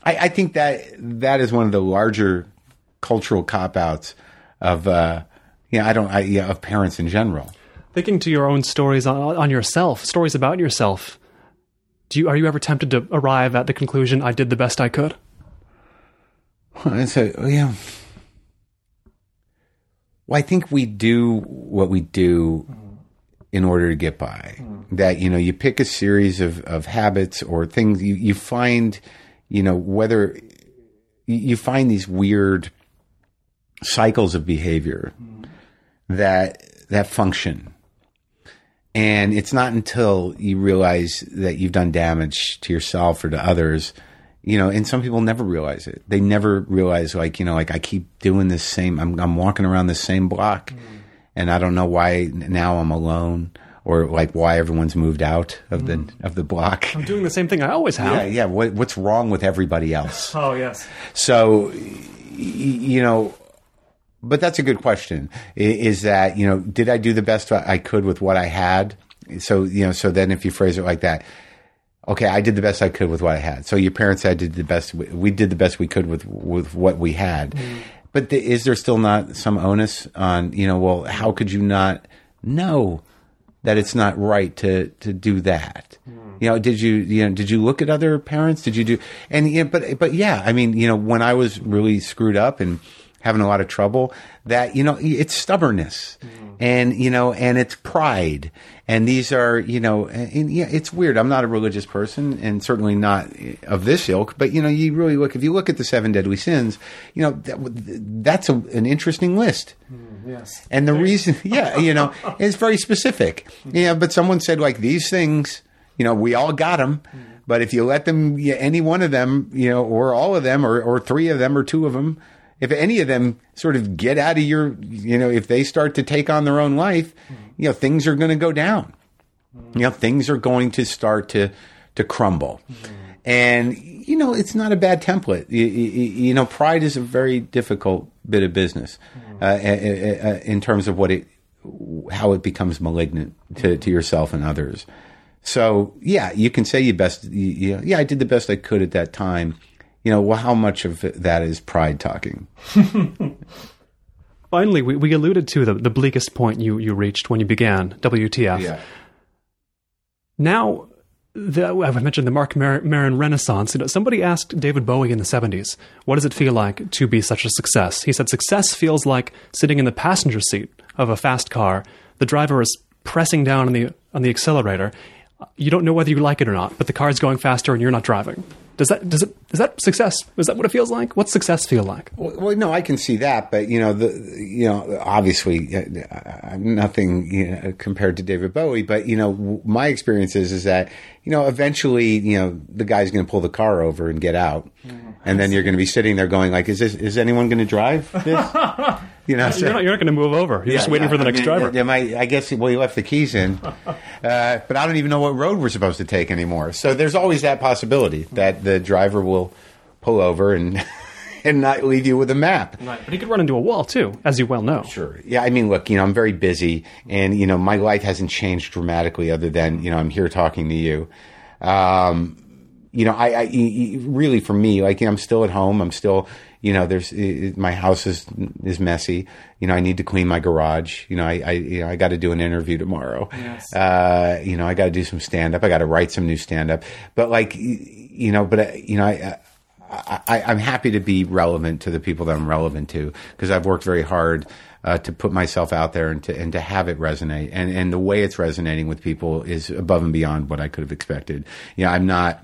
I, I think that that is one of the larger cultural cop outs of, uh, you know, I don't, I, yeah, of parents in general. Thinking to your own stories on, on yourself, stories about yourself. Do you are you ever tempted to arrive at the conclusion I did the best I could? And so, oh, yeah. Well, I think we do what we do in order to get by. That, you know, you pick a series of, of habits or things you, you find, you know, whether you- find these weird cycles of behavior that that function. And it's not until you realize that you've done damage to yourself or to others, you know, and some people never realize it. They never realize, like, you know, like I keep doing this same, I'm, I'm walking around the same block mm. and I don't know why now I'm alone or like why everyone's moved out of the, mm. of the block. I'm doing the same thing I always have. Yeah. Yeah. What, what's wrong with everybody else? Oh yes. So, y- you know, but that's a good question. Is that you know, did I do the best I could with what I had, so you know, so then if you phrase it like that, okay, I did the best I could with what I had. So your parents said did the best. We, did the best we could with with what we had. Mm. But the, is there still not some onus on you know? Well, how could you not know that it's not right to to do that? You know, did you you know did you look at other parents? Did you do and you know, but but yeah, I mean, you know, when I was really screwed up and having a lot of trouble, that you know, it's stubbornness mm-hmm. and you know, and it's pride, and these are you know, and, and, yeah, it's weird. I'm not a religious person, and certainly not eh, of this ilk. But you know, you really look if you look at the seven deadly sins, you know, that, that's a, an interesting list. Mm, yes. And the reason, (laughs) yeah, you know, it's very specific. Mm-hmm. Yeah, but someone said like these things, you know, we all got them. Mm-hmm. But if you let them, any one of them, you know, or all of them, or, or three of them, or two of them, if any of them sort of get out of your, you know, if they start to take on their own life, you know, things are going to go down. You know, things are going to start to to crumble. And you know, it's not a bad template. You, you, you know, pride is a very difficult bit of business uh, in terms of what it, how it becomes malignant to, to yourself and others. So yeah, you can say you best. You, yeah, I did the best I could at that time. You know, well, how much of that is pride talking? (laughs) Finally, we, we alluded to the, the bleakest point you, you reached when you began WTF. Now, the, I've mentioned the Marc Mar- Maron Renaissance. You know, somebody asked David Bowie in the 70s, what does it feel like to be such a success? He said, success feels like sitting in the passenger seat of a fast car. The driver is pressing down on the, on the accelerator. You don't know whether you like it or not, but the car is going faster and you're not driving. Does that does it is that success? Is that what it feels like? What's success feel like? Well, well, no, I can see that, but you know, the you know, obviously, uh, I'm nothing you know, compared to David Bowie, but you know, my experience is is that you know, eventually, you know, the guy's going to pull the car over and get out, and then you're going to be sitting there going, like, is this is anyone going to drive this? (laughs) You know, so- You're not, you're not going to move over. You're just waiting yeah, for the I next mean, driver. there might- I guess well, you left the keys in, (laughs) uh, but I don't even know what road we're supposed to take anymore. So there's always that possibility that the driver will pull over and (laughs) and not leave you with a map. Right, but he could run into a wall too, as you well know. Sure. Yeah. I mean, look, you know, I'm very busy, and you know, my life hasn't changed dramatically, other than you know, I'm here talking to you. Um, you know, I, I really for me, like, you know, I'm still at home. I'm still, you know, there's i- my house is is messy. You know, I need to clean my garage. You know, I, I you know, I got to do an interview tomorrow. Yes. Uh, you know, I got to do some stand up. I got to write some new stand up. But like, you know, but uh, you know, I. I, I, I'm happy to be relevant to the people that I'm relevant to because I've worked very hard uh, to put myself out there and to and to have it resonate. And and the way it's resonating with people is above and beyond what I could have expected. You know, I'm not.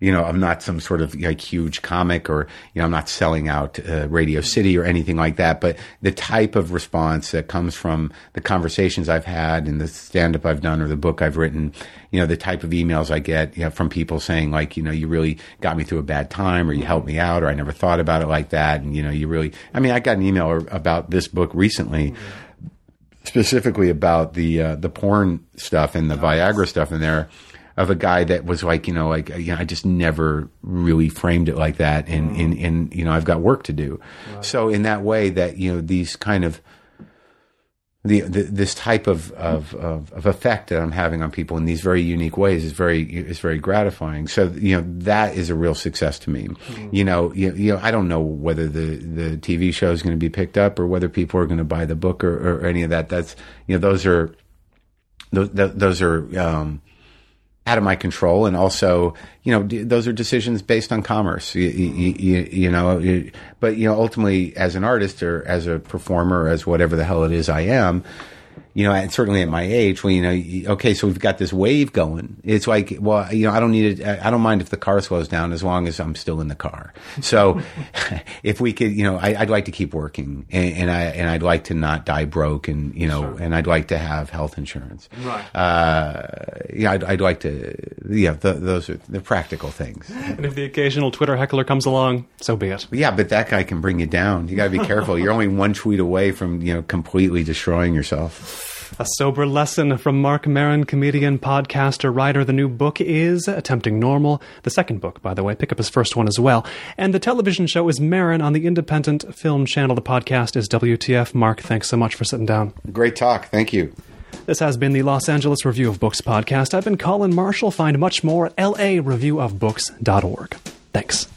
You know, I'm not some sort of like huge comic, or you know, I'm not selling out uh, Radio City or anything like that. But the type of response that comes from the conversations I've had and the stand up I've done or the book I've written, you know, the type of emails I get you know, from people saying like, you know, you really got me through a bad time, or you helped me out, or I never thought about it like that, and you know, you really. I mean, I got an email about this book recently specifically about the uh, the porn stuff and the Viagra stuff in there of a guy that was like you know like you know, I just never really framed it like that and and, and you know I've got work to do so in that way that you know these kind of the, the this type of, of, of, of effect that I'm having on people in these very unique ways is very is very gratifying. So you know that is a real success to me. You know, you, you know I don't know whether the, the TV show is going to be picked up or whether people are going to buy the book or, or any of that. That's you know those are those those are um, out of my control, and also you know d- those are decisions based on commerce. You, you, you, you know, but you know ultimately as an artist or as a performer, or as whatever the hell it is I am. You know, and certainly at my age, when you know, okay, so we've got this wave going. It's like, well, you know, I don't need it. I don't mind if the car slows down as long as I'm still in the car. So, (laughs) (laughs) if we could, you know, I, I'd like to keep working, and, and I and I'd like to not die broke, and you know, and I'd like to have health insurance. Right. Uh, yeah, I'd, I'd like to. Yeah, th those are the practical things. And if the occasional Twitter heckler comes along, so be it. Yeah, but that guy can bring you down. You got to be careful. You're only one tweet away from you know completely destroying yourself. A sober lesson from Marc Maron, comedian, podcaster, writer. The new book is Attempting Normal. The second book, by the way. Pick up his first one as well. And the television show is Maron on the Independent Film Channel. The podcast is WTF. Marc, thanks so much for sitting down. Great talk. Thank you. This has been the Los Angeles Review of Books podcast. I've been Colin Marshall. Find much more at lareviewofbooks.org. Thanks.